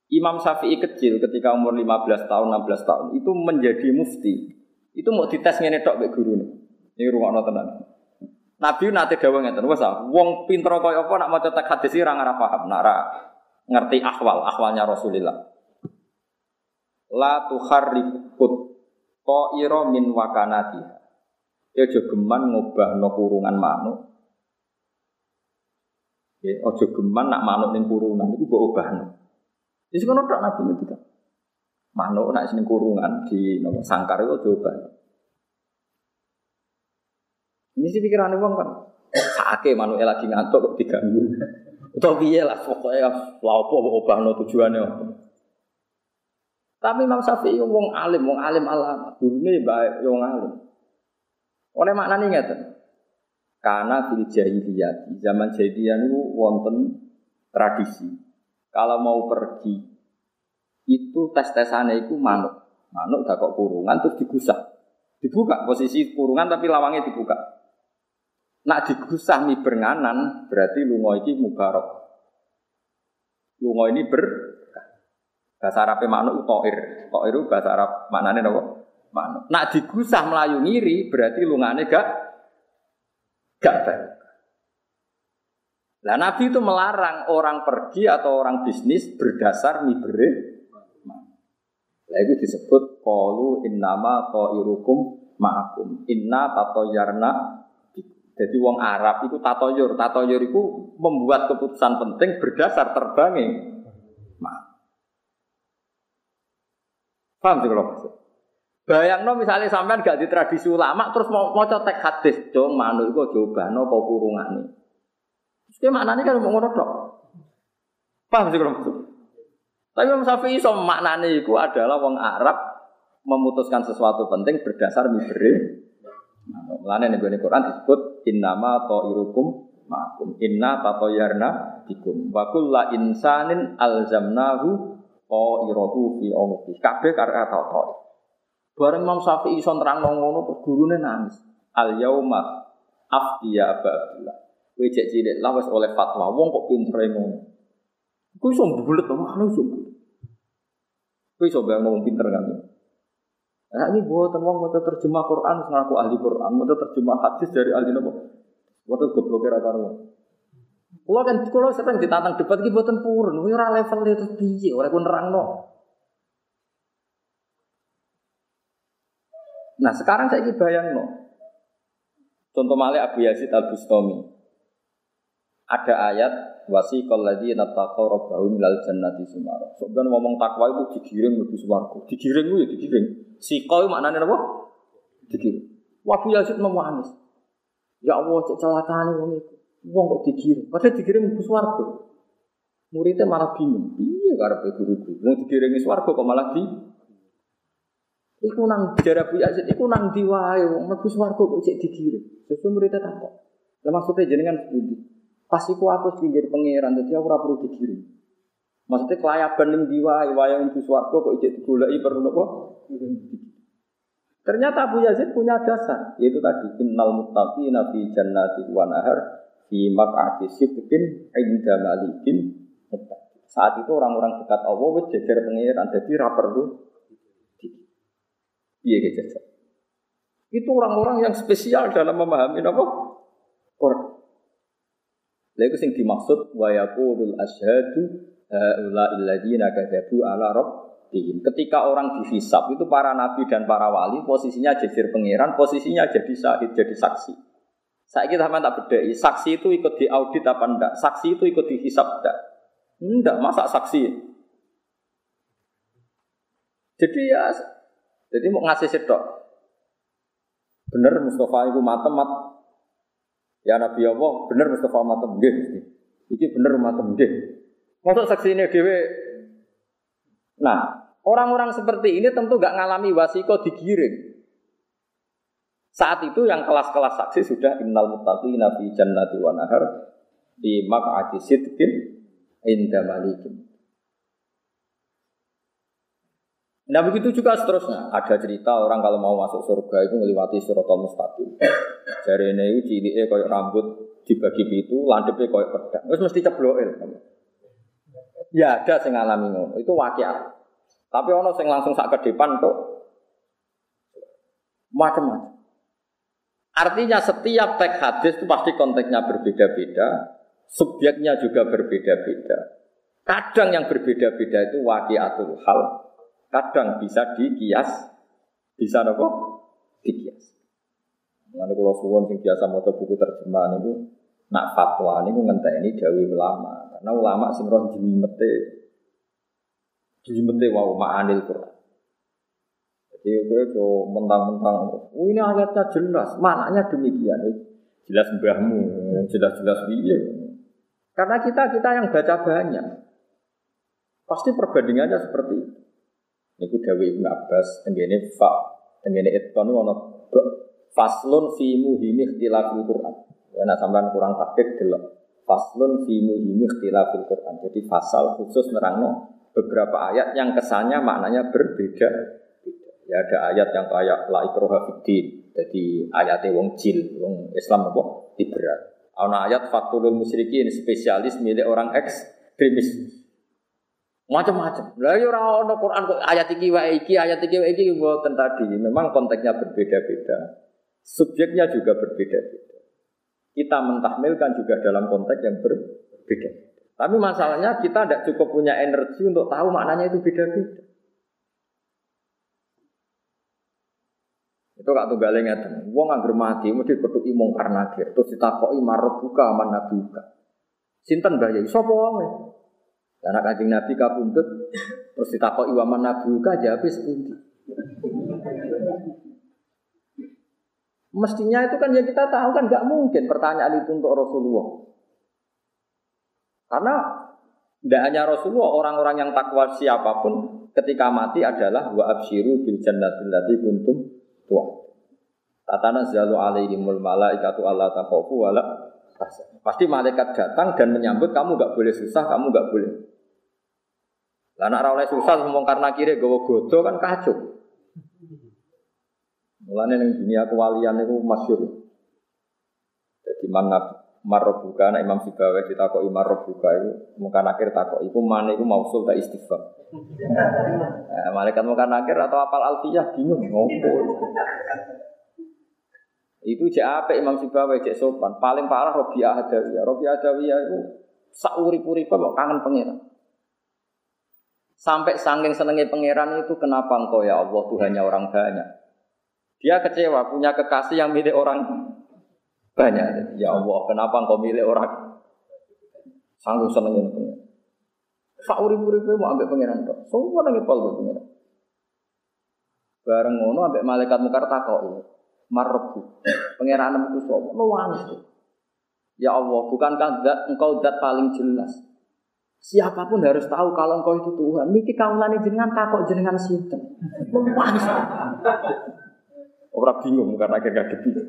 Imam Syafi'i kecil ketika umur 15 tahun, 16 tahun itu menjadi mufti itu mau dites ngene tok mek gurune. Ini rungokno tenan. Nabi nate dawuh ngeten, wes ah, wong pinter kaya apa nak maca teks hadis ora ora paham, nak ora ngerti akhwal, akhwalnya Rasulullah. La tukharrikut ta'ira min wakanati. Ya aja geman ngubahno kurungan manuk. Ya aja geman nak manuk ning kurungan iku mbok ubahno. Wis ngono tok Nabi ngendika. Manuk nak sini kurungan di nomor sangkar itu coba. Ini sih pikiran uang kan. Sake manuk lagi ngantuk kok diganggu. Atau piye lah pokoknya lapo obah no tujuannya. Tapi Imam Syafi'i wong alim, wong alim alam. Gurune baik wong alim. Oleh maknanya ngeten. Karena fil jahiliyah, zaman jahiliyah itu wonten tradisi. Kalau mau pergi itu tes-tesannya itu manuk. Manuk gak kok kurungan terus digusah. Dibuka posisi kurungan tapi lawangnya dibuka. Nak digusah mi bernganan berarti lungo ini mubarok. Lungo ini ber bahasa Arab manuk toir. Toir itu bahasa Arab maknanya apa? Manuk. Nak digusah melayu ngiri berarti lungane gak gak baik. Nah Nabi itu melarang orang pergi atau orang bisnis berdasar mibere lah itu disebut qalu innama ta'irukum ma'akum. Inna tatoyarna jadi wong Arab itu tatoyur, tatoyur itu membuat keputusan penting berdasar terbangnya. Ma. Paham sih kalau maksud? Bayang no misalnya sampean gak di tradisi ulama terus mau mau cotek hadis dong coba no kau kurungan nih. Terus mana nih kan mau ngono dok? Paham sih kalau? Tapi Imam Syafi'i iso maknane adalah wong Arab memutuskan sesuatu penting berdasar mibere. Nah, Mulane ning Quran disebut innama ta'irukum ma'akum inna tatoyarna bikum wa kullu insanin alzamnahu ta'irahu fi unuqi. Kabeh karo kata Bareng Imam Syafi'i iso nerangno ngono terus gurune nangis. Al yauma afdiya Abdullah. Kowe cek cilik lah oleh fatwa wong kok pintere ngono. Kowe iso bulet to, mana iso. Kowe iso ngomong pinter kan. Nah ini buatan wong mau terjemah Quran, ngaku ahli Quran, mau terjemah hadis dari ahli nopo. Mau goblok kira karo Kalau kan kalau sering ditantang debat iki buatan purun, ora level itu piye, ora ku nerangno. Nah sekarang saya bayang no. Contoh malih Abu Yazid Al Bustami. Ada ayat wasiqal ladzina taqaw rabbahum minal jannati sumara. Sebenarnya ngomong takwa itu digiring lebih swarga. Digiring itu ya digiring. Siqa itu maknanya apa? Digiring. Wabu Yazid mau anis. Ya Allah cek celakane wong itu. Wong kok digiring. Padahal digiring lebih swarga. Muridnya malah bingung. Iya karepe guru-guru. Mau digiring swarga kok malah di Iku nang jarak Bu Yazid, iku nang diwae wong mlebu swarga kok cek digiring. Sesuai muridnya takut. Lah maksudnya jenengan sepundi? Pas iku aku pinggir pangeran, jadi aku ora perlu digiring. Maksudnya kelayaban ning diwa, wayang di swarga kok ijek digoleki perlu nopo? Ternyata Abu Yazid punya dasar, yaitu tadi innal muttaqina fi jannati wa nahar fi maq'adi sidqin inda malikin Saat itu orang-orang dekat Allah wis jejer pangeran, jadi ra perlu Iya gitu. Itu orang-orang yang spesial dalam memahami apa? Quran. Lalu sing dimaksud wa yaqulul asyhadu haula alladziina kadzabu ala rabbihim. Ketika orang dihisap itu para nabi dan para wali posisinya jadi pangeran, posisinya jadi syahid, jadi saksi. Saya kita tak bedai, saksi itu ikut diaudit apa enggak? Saksi itu ikut dihisap enggak? Enggak, masa saksi? Jadi ya, jadi mau ngasih sedok. Bener Mustafa itu matem mat, Ya Nabi Allah, bener Mustafa matem nggih. Iki bener matem. Masuk saksi ini dewe. Nah, orang-orang seperti ini tentu gak ngalami wasiko digiring. Saat itu yang kelas-kelas saksi sudah innal muttaqi nabi jannati wa nahar di maq'adi sidqin inda malikin. Nah begitu juga seterusnya. Ada cerita orang kalau mau masuk surga itu melewati suratul mustaqim. Jari ini ciliknya kayak rambut dibagi itu, landepnya kayak pedang. Terus mesti cebloil. Ya ada yang ngalami ngono. Itu wakil. Tapi ono sing langsung sak depan tuh macam-macam. Artinya setiap teks hadis itu pasti konteksnya berbeda-beda, subjeknya juga berbeda-beda. Kadang yang berbeda-beda itu wakiatul hal, kadang bisa dikias, bisa nopo dikias. Nanti kalau suwon sing biasa mau buku terjemahan itu nak fatwa ini ngentek ini dawi ulama karena ulama sing roh jimete jimete wow ma'anil Quran. Jadi gue tuh mentang-mentang, oh ini ayatnya jelas, maknanya demikian. Jelas mbahmu, jelas-jelas dia. Karena kita kita yang baca banyak, pasti perbandingannya seperti itu. Niku Dewi Ibn Abbas tenggene fa tenggene itkon ono faslun fi muhimi ikhtilafil Quran. Ya nak sampean kurang taktik delok. Faslun fi muhimi ikhtilafil Quran. Jadi fasal khusus nerangno beberapa ayat yang kesannya maknanya berbeda. Ya ada ayat yang kayak la ikroha fiddin. Jadi ayatnya wong jil, wong Islam apa? Liberal. Ana ayat fatul musyrikin spesialis milik orang ekstremis. Macam-macam. Lah ya ora Quran kok ayat iki wae iki, ayat iki wae iki mboten tadi. Memang konteksnya berbeda-beda. Subjeknya juga berbeda-beda. Kita mentahmilkan juga dalam konteks yang berbeda. Tapi masalahnya kita tidak cukup punya energi untuk tahu maknanya itu beda-beda. Itu kak tunggal ngeten. Wong angger mati mesti petuki mungkar nakir. Terus ditakoki marobuka man nabuka. Sinten Mbah Yai? Sapa? Karena kancing Nabi kabundut terus ditakok iwaman nabuka jawab sepundi. Mestinya itu kan ya kita tahu kan nggak mungkin pertanyaan itu untuk Rasulullah. Karena tidak hanya Rasulullah, orang-orang yang takwa siapa pun ketika mati adalah wa absyiru bil jannatil lati kuntum tua. Tatana zalu alaihimul malaikatu alla takhafu wala Pasti malaikat datang dan menyambut kamu nggak boleh susah, kamu nggak boleh. Lah nak oleh susah ngomong karena kiri gue godo kan kacau. Mulane ning dunia kewalian itu masyur. Jadi mana Marrobuka, anak Imam Sibawi ditakoki Marrobuka itu muka nakir takok iku mana iku mausul tak istighfar. Nah, malaikat muka nakir atau apal alfiyah bingung ngopo. Itu cek apa Imam Sibawi cek sopan. Paling parah Robiah Adawiyah. Robiah Adawiyah itu sauri-puri kok kangen pangeran. Sampai sangking senengnya pangeran itu kenapa engkau ya Allah Tuhannya orang banyak. Dia kecewa punya kekasih yang milik orang banyak. Ya Allah, kenapa engkau milik orang? Sanggup senengnya pangeran. Sauri-puri mau ambil pangeran kok. Semua nangis pol pangeran. Bareng ngono ambek malaikat mukar takok marbu. Pangeran itu sapa? Luwes. Ya Allah, bukankah zat engkau zat paling jelas? Siapa pun harus tahu kalau engkau itu Tuhan. Niki kaulane jenengan takok jenengan sinten. Luwes. Orang bingung karena gede.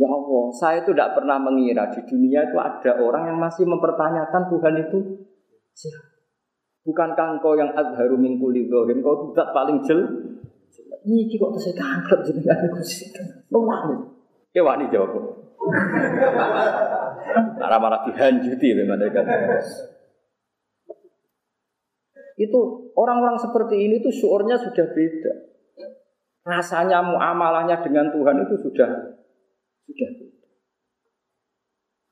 Ya Allah, saya itu tidak pernah mengira di dunia itu ada orang yang masih mempertanyakan Tuhan itu siapa. Bukankah engkau yang adharu min kulli engkau tidak paling jel Niki kok tesih kanker jenengan niku sih. Luwak. Ya wani jawab. Arah malah dihanjuti malaikat. Itu orang-orang seperti ini tuh syuurnya sudah beda. Rasanya muamalahnya dengan Tuhan itu sudah sudah beda.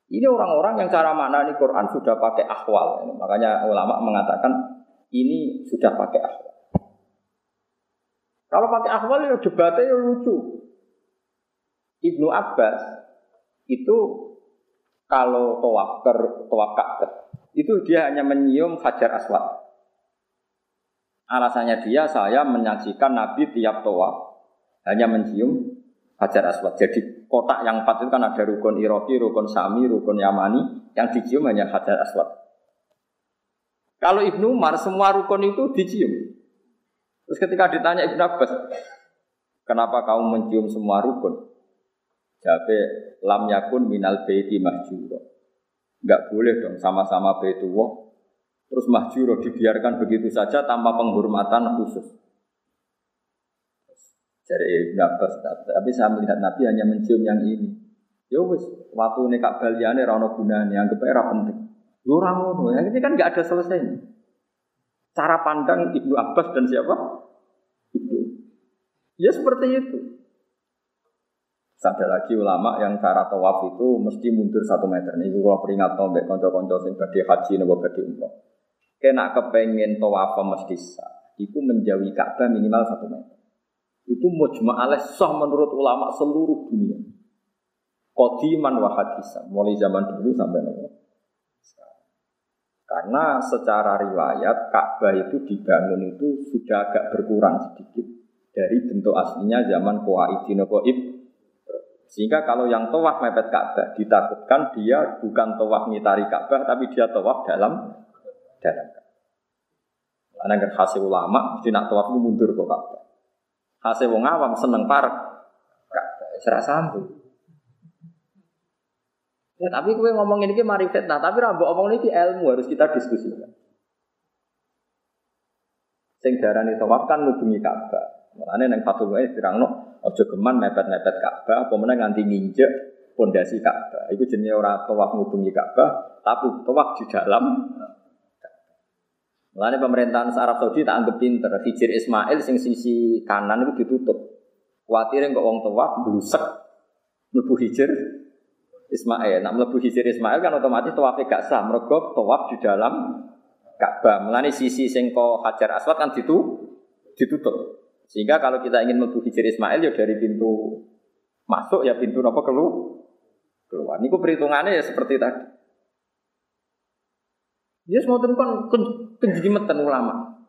Ini orang-orang yang cara mana nih Quran sudah pakai akhwal. Makanya ulama mengatakan ini sudah pakai akhwal. Kalau pakai akhwal ya debatnya ya lucu. Ibnu Abbas itu kalau tawaf ke tawaf Ka'bah itu dia hanya menyium hajar aswad. Alasannya dia saya menyaksikan Nabi tiap tawaf hanya mencium hajar aswad. Jadi kotak yang empat itu kan ada rukun Iroki, rukun Sami, rukun Yamani, yang dicium hanya hajar aswad. Kalau Ibnu Umar semua rukun itu dicium. Terus ketika ditanya Ibn Abbas, kenapa kamu mencium semua rukun? Jabe lam yakun minal baiti mahjuro. Enggak boleh dong sama-sama baitullah. Terus mahjuro dibiarkan begitu saja tanpa penghormatan khusus. Dari Ibn Abbas, tapi saya melihat Nabi hanya mencium yang ini. Ya wis, waktu ini kak baliane rano gunane, anggap era penting. Yo orang ini kan nggak ada selesainya. Cara pandang Ibnu Abbas dan siapa? Ya seperti itu. Ada lagi ulama yang cara tawaf itu mesti mundur satu meter. Ini kalau peringat tombek konco-konco sing badhe haji nopo badhe umroh. Kena kepengen tawaf mesti sah. Itu menjauhi Ka'bah minimal satu meter. Itu mujma alaih sah menurut ulama seluruh dunia. Qadiman wa hadisan. Mulai zaman dulu sampai nopo. Karena secara riwayat Ka'bah itu dibangun itu sudah agak berkurang sedikit dari bentuk aslinya zaman Qawaidin Qaib. Sehingga kalau yang tawaf mepet Ka'bah ditakutkan dia bukan tawaf ngitari Ka'bah tapi dia tawaf dalam dalam Karena kan hasil ulama mesti nak tawaf mundur ke Ka'bah. Hasil wong awam seneng parek Ka'bah serasa sambung. Ya, tapi gue ngomong ini mari fitnah, tapi rambo omong ini ilmu harus kita diskusikan. Sing darani tawaf kan ngubungi Ka'bah. Mulane nang fatwa wae dirangno aja geman mepet-mepet Ka'bah apa meneh nganti nginjek pondasi Ka'bah. Iku jenenge ora tawaf ngubungi Ka'bah, tapi tawaf di dalam Mulane pemerintahan Arab Saudi tak anggap pinter. Hijir Ismail sing sisi kanan itu ditutup. Kuatir kok wong tawaf blusek mlebu hijir Ismail. Nak mlebu hijir Ismail kan otomatis tawaf gak sah. Mergo tawaf di dalam Ka'bah. Melani sisi sengko Hajar Aswad kan situ ditutup. Sehingga kalau kita ingin mlebu hijir Ismail ya dari pintu masuk ya pintu apa keluar. Keluar. Niku perhitungannya ya seperti tadi. Ya semua kan kenjimetan ulama.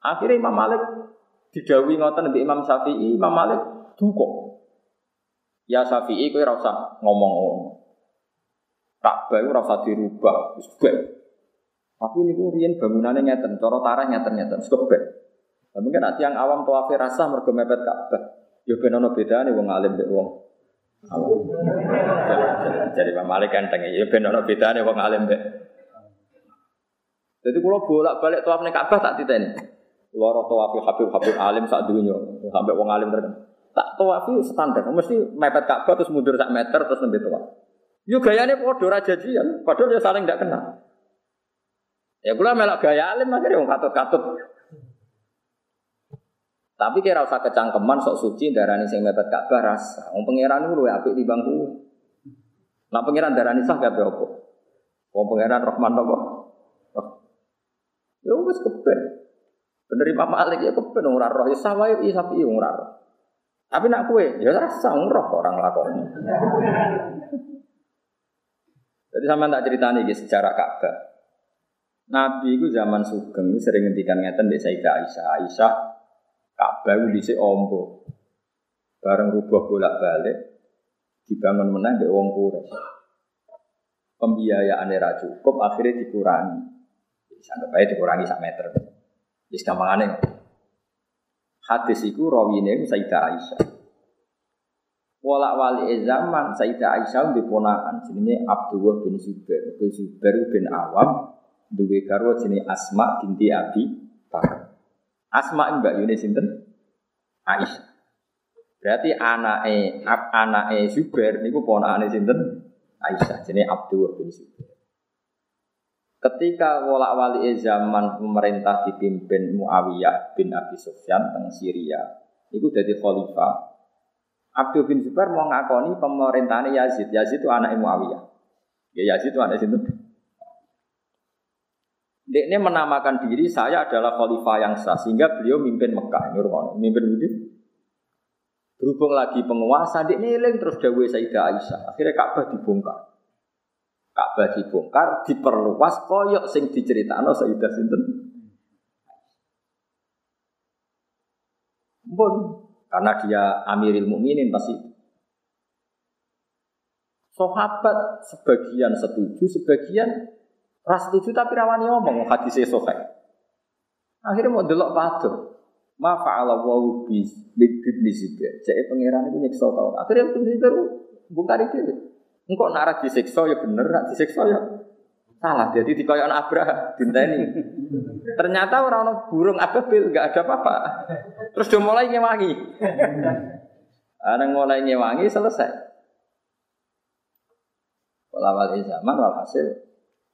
Akhirnya Imam Malik didawi ngoten di Imam Syafi'i, Imam Malik duka. Ya Syafi'i kowe ora usah ngomong ngono. Ka'bah ora usah dirubah, wis Tapi niku riyen bangunane ngeten, cara tarah ngeten-ngeten. Lah mungkin nanti yang awam tawafi rasa mergo mepet Ka'bah. Ya ben ono bedane wong alim mbek wong. Jadi Pak Malik kenteng ya ben ono bedane wong alim mbek. Jadi kalau bolak-balik tawaf ning Ka'bah tak titeni. Loro tawaf Habib Habib alim sak dunya, sampai wong alim terkenal. Tak tawafi standar, mesti mepet Ka'bah terus mundur sak meter terus nembe tawaf. Yo gayane padha ra jajian, padahal ya saling ndak kenal. Ya kula melok gaya alim akhirnya wong katut-katut. Tapi kira usah kecangkeman sok suci darani sing mepet Ka'bah rasa. Wong pangeran iku luwih apik timbang kuwi. Nah pangeran darani sah kabeh apa? Wong pangeran Rahman apa? Ya wis kepen. Bener Imam Malik ya kepen ora roh ya sawah ya sapi ya ora roh. Tapi nak kue ya rasa roh orang lakoni. Jadi sama tak ceritani nih sejarah Ka'bah. Nabi itu zaman sugeng sering ngendikan ngeten di Sayyidah Aisyah. Aisyah Ka'bah itu dhisik ombo. Bareng rubah bolak-balik dibangun menang mbek wong Quraisy. Pembiayaan era cukup akhirnya dikurangi. Sanggep aja dikurangi sak meter. Wis gampangane. Hadis iku rawine Sayyidah Aisyah. Walak wali zaman Sayyidah Aisyah di ponakan jenenge Abdullah bin Zubair. Zubair bin Awam duwe garwa jenenge Asma binti Abi Bakar. Asma Mbak Yuni sinten? Aisyah. Berarti anake anake Zubair niku ponakane sinten? Aisyah. Jenenge Abdullah bin Zubair. Ketika wolak wali zaman pemerintah dipimpin Muawiyah bin Abi Sufyan teng Syria, itu jadi khalifah. Abdul bin Zubair mau ngakoni pemerintahan Yazid. Yazid itu anak Muawiyah. Ya Yazid itu anak sinten? Ini menamakan diri saya adalah khalifah yang sah sehingga beliau mimpin Mekah. Ini mimpin budi. Berhubung lagi penguasa, ini eling terus dawe Sayyidah Aisyah. Akhirnya Ka'bah dibongkar. Ka'bah dibongkar, diperluas koyok sing diceritakan Sayyidah Sinten. Pun karena dia Amiril Mukminin pasti. Sahabat sebagian setuju, sebagian Ras setuju tapi rawani ngomong hadis sahih. Akhirnya mau delok padu. Ma fa'ala wa bi bibni zibir. Jadi pangeran itu nyiksa tau. Akhirnya itu baru bongkar itu. Engkau nak disiksa ya bener, nak disiksa ya salah. Jadi di koyon Abraham dinteni. Ternyata orang-orang burung ababil nggak ada apa-apa. Terus dia mulai ngewangi. Ada mulai ngewangi selesai. Walawal zaman walhasil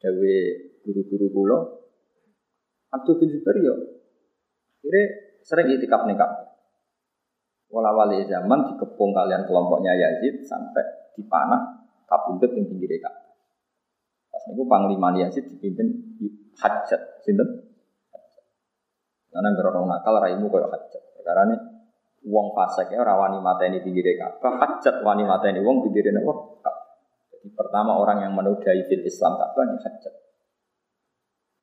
dawe guru-guru kula Abdul bin Zubair yo kira sering itikaf ning Ka'bah. Wala wali zaman dikepung kalian kelompoknya Yazid sampai dipanah kabundut ning pinggir Ka'bah. Pas niku panglima Yazid dipimpin Hajat, sinten? Karena ngerono nakal raimu koyo Hajat. Perkara ini wong fasik ya ora wani mateni pinggir Ka'bah, Hajat wani mateni wong pinggir napa? Pertama orang yang menodai fil Islam Ka'bah ini hajat.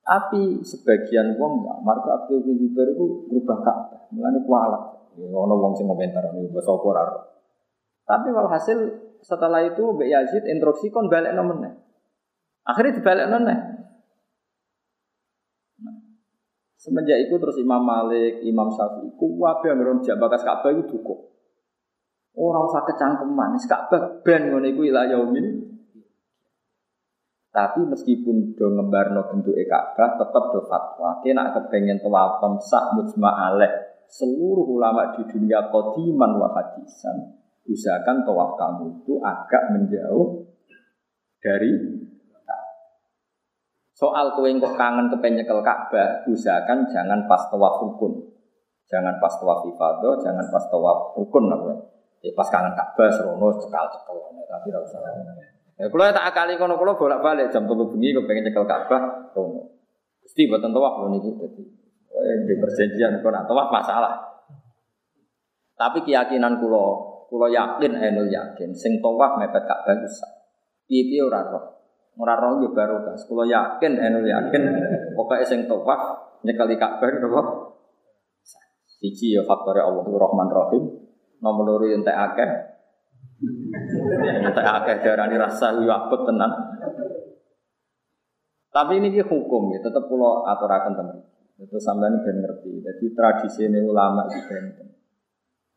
Tapi sebagian wong ya, marka Abdul bin Zubair itu berubah Ka'bah, mulane kualat. Ya, ono wong sing komentar ini bahasa Quran. Tapi hasil setelah itu Mbak Yazid instruksi kon balik nomornya. Akhirnya dibalik nomornya. Nah, semenjak itu terus Imam Malik, Imam Syafi'i, kuwabe yang ngeron bakas Ka'bah itu. Orang usah kecangkeman, wis Ka'bah ben ngono iku ila yaumin. Tapi meskipun do ngembarno bentuk Ka'bah tetap do fatwa. Kena kepengen tawaf sah mujma alaih. Seluruh ulama di dunia qadiman wa hadisan usahakan tawaf kamu itu agak menjauh dari Soal kowe kok kangen kepengen nyekel Ka'bah, usahakan jangan pas tawaf rukun. Jangan pas tawaf ibadah, jangan pas tawaf rukun apa. Ya pas kangen Ka'bah serono cekal-cekal tapi ora usah. Ya kula tak akali kono kula bolak-balik jam 3 bengi pengen cekel Ka'bah rono. Gusti boten tawaf lho niki dadi di perjanjian kok nak tawaf masalah. Tapi keyakinan kula kula yakin enul yakin sing tawaf mepet Ka'bah bisa. Piye-piye ora roh. Ora roh yo baru kas. Kula yakin enul yakin pokoke sing tawaf nyekeli Ka'bah napa? Siji ya faktor Allah Rahman Rahim, nomor loro entek akeh. Entek akeh darani rasa yo abot tenan. Tapi ini ki hukum ya, tetap pulau aturaken teman. Itu sampean ben ngerti. Jadi tradisi ini ulama di benten.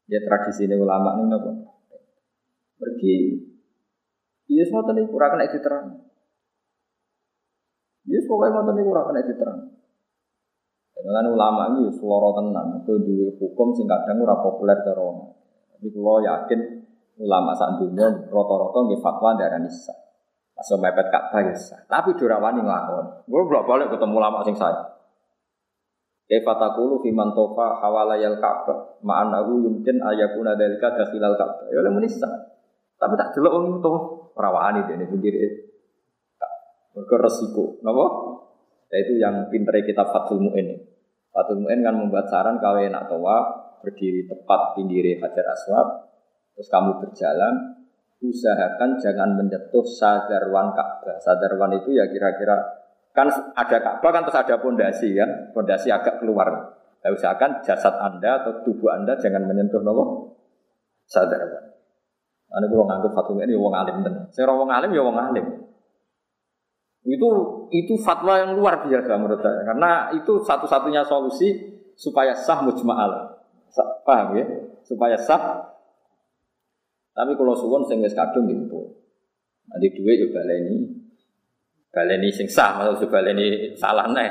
Ya tradisi ini ulama ini nopo. Pergi. Iya semua tadi kurang kena terang. Iya pokoknya mau tadi kurang kena terang. Dengan ulama ini seloro tenan, itu dua hukum sing kadang populer cara tapi kalau yakin ulama saat dunia roto-roto nggih fatwa darah nisa. Masuk mepet Ka'bah ya. Tapi durawani ngelakon. Gue bolak balik ketemu lama sing saya. Kaifa taqulu fi man tofa hawalayal Ka'bah ma'anahu yumkin ayakuna dalika dakhilal Ka'bah. Ya oleh menisa. Tapi tak delok wong itu rawani dene pinggir Mergo resiko. Napa? Yaitu yang pinter kitab Fathul Mu'in. Fathul Mu'in kan membuat saran kalau nak tawaf berdiri tepat pinggir Hajar Aswad, terus kamu berjalan, usahakan jangan menyentuh sadarwan Ka'bah. Sadarwan itu ya kira-kira kan ada Ka'bah kan terus ada pondasi kan, pondasi agak keluar. Nah, usahakan jasad Anda atau tubuh Anda jangan menyentuh nopo sadarwan. Ane kalau nganggep fatwa ini wong alim tenan. Saya wong alim ya wong alim. Itu itu fatwa yang luar biasa menurut saya karena itu satu-satunya solusi supaya sah mujma'al. Paham ya? Supaya sah. Tapi kalau suwon sing wis kadung gitu. Nanti duit yo baleni. Baleni sing sah maksud baleni salah nih.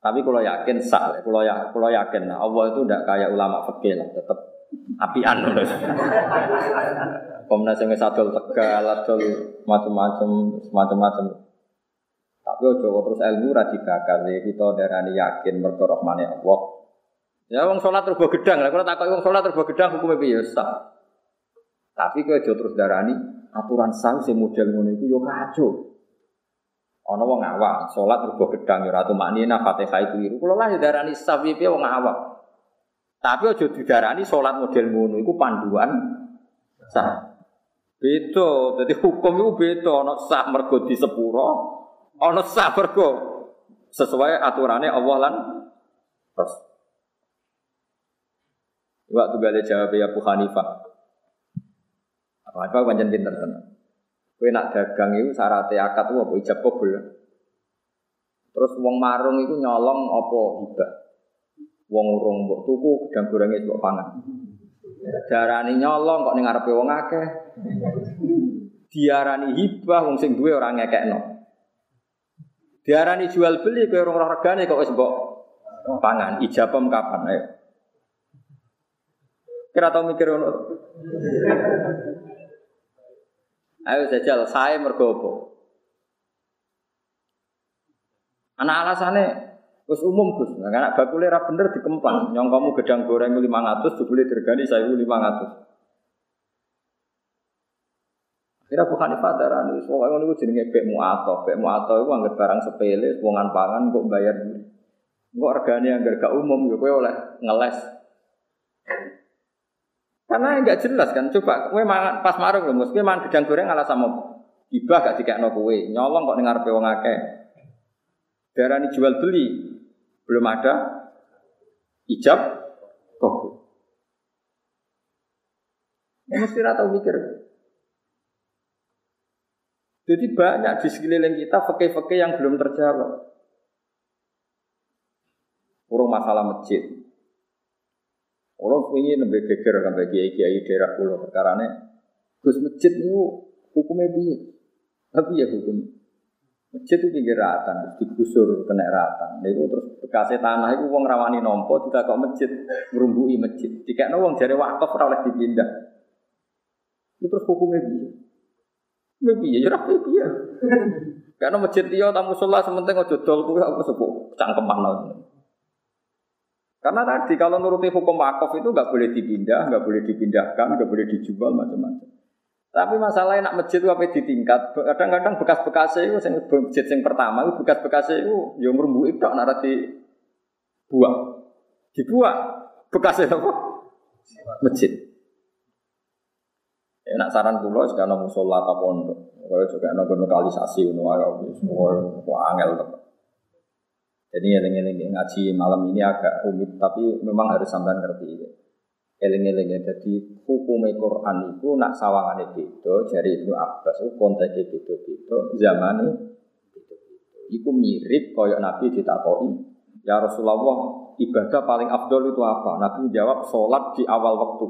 Tapi kalau yakin sah, kalau ya kalau yakin Allah itu tidak kayak ulama fikih lah, tetap apian. Komnas yang adol tegal, adol macam-macam, macam-macam. Tapi ojo terus ilmu radikal ya kita darani yakin mergo rahmane Allah. Ya wong salat terus gedang lah, kalau takut wong salat terus gedang hukumnya piye sah. Tapi kowe aja terus darani aturan sah sing model ngono iku yo kacau. Ana wong awak salat terus gedang yo ratu maknina Fatihah itu iru. Kula lah darani sah piye wong awak. Tapi aja didarani salat model ngono iku panduan sah. Beda, jadi hukum itu beda. Ono sah mergo di sepuro, ono sah mergo sesuai aturannya Allah lan terus. Waktu gale jawab ya Abu Hanifah. Abu Hanifah pancen pinter tenan. Kowe nak dagang itu syaratnya akad apa ijab kabul. Terus wong marung itu nyolong apa hibah. Wong urung mbok tuku gedang gorenge mbok pangan. Darani nyolong kok ning ngarepe wong akeh. Diarani hibah wong sing duwe ora ngekekno. Diarani jual beli kowe ora regane kok wis mbok pangan. Ijabem kapan ayo. Kira tau mikir ngono. Ayo jajal saya mergo apa? Anak alasannya Terus umum Gus, nah, anak bakule ra bener dikemplang. Nyong kamu gedang goreng 500 dibeli dirgani 1500. Kira bukan darani, soalnya ngono iku jenenge bek muato, bek muato iku anggere barang sepele, wongan pangan kok bayar. Kok regane anggar gak umum yo kowe oleh ngeles. Karena enggak jelas kan, coba kowe pas marung lho, mesti mangan gedang goreng ala sama ibah gak dikekno kowe, nyolong kok ning ngarepe wong akeh. Darani jual beli, belum ada ijab kabul. Ya, mesti tahu mikir. Jadi banyak di sekeliling kita fakih-fakih yang belum terjawab. Urung masalah masjid. Orang punya lebih geger sampai kiai kiai daerah pulau perkara Gus masjid itu hukumnya biye. Tapi ya hukum. Masjid itu pinggir ratan, digusur kena ratan. Itu terus bekasnya tanah itu uang rawani nompo, tidak kok masjid, merumbui masjid. Jika uang jadi wakaf oleh dipindah. Itu terus hukumnya dia. Ya piye, ya. Karena masjid dia tamu sholat sementing ojo aku sebut cangkeman lho. Karena tadi kalau nuruti hukum wakaf itu nggak boleh dipindah, nggak boleh dipindahkan, nggak boleh dijual macam-macam. Tapi masalahnya nak masjid itu apa di tingkat. Kadang-kadang bekas-bekasnya itu sing masjid yang pertama itu bekas-bekasnya itu yang merumbu itu nak di buang. Dibuang bekasnya apa? Masjid. Ya, nak saran kulo sekarang musola atau pondok. Kalau juga nopo lokalisasi, nopo semua angel teman. Jadi eling-eling ngaji malam ini agak rumit, tapi memang harus sampai ngerti. Ya. Eling-eling jadi hukum Quran itu nak sawangan itu jadi Ibnu Abbas itu konteksnya gitu-gitu zaman itu mirip koyok Nabi ditakoi ya Rasulullah ibadah paling afdol itu apa? Nabi menjawab sholat di awal waktu.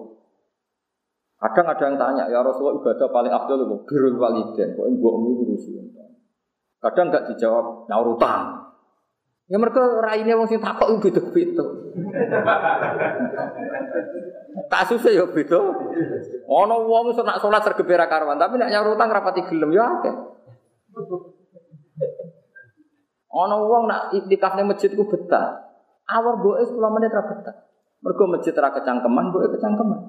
Kadang ada yang tanya ya Rasulullah ibadah paling afdol itu birul waliden. Kok mbokmu ngurusi Kadang nggak dijawab nyaurutan. Ya mereka raine wong sing takok iku beda-beda. Kasusnya ya beda. Ana wong iso nak salat sergepe ra karuan, tapi nek nyaur utang rapati gelem ya akeh. Ana wong nak iktikaf ning masjid ku betah. Awar boe 10 menit ra betah. Mergo masjid ra kecangkeman, boe kecangkeman.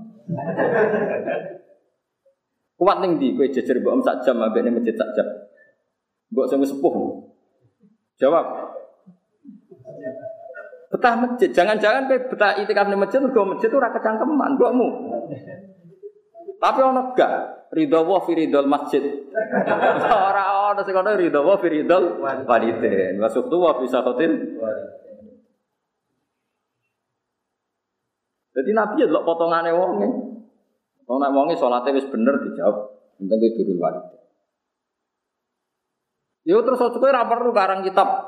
Kuat ning ndi kowe jejer mbok sak jam ambek masjid sak jam. Mbok sing sepuh. Jawab. Betah masjid, jangan-jangan kowe betah itikaf ning masjid mergo masjid ora kecangkeman, mbokmu. Tapi ono gak ridho wa fi masjid. Ora ono sing ono ridho wa fi ridhol walidin. Wa sukhtu wa fi sakhatil Jadi Nabi ya delok potongane wonge. Wong nek wonge salate wis bener dijawab, penting kuwi durul walidin. Yo terus kowe ora perlu karang kitab.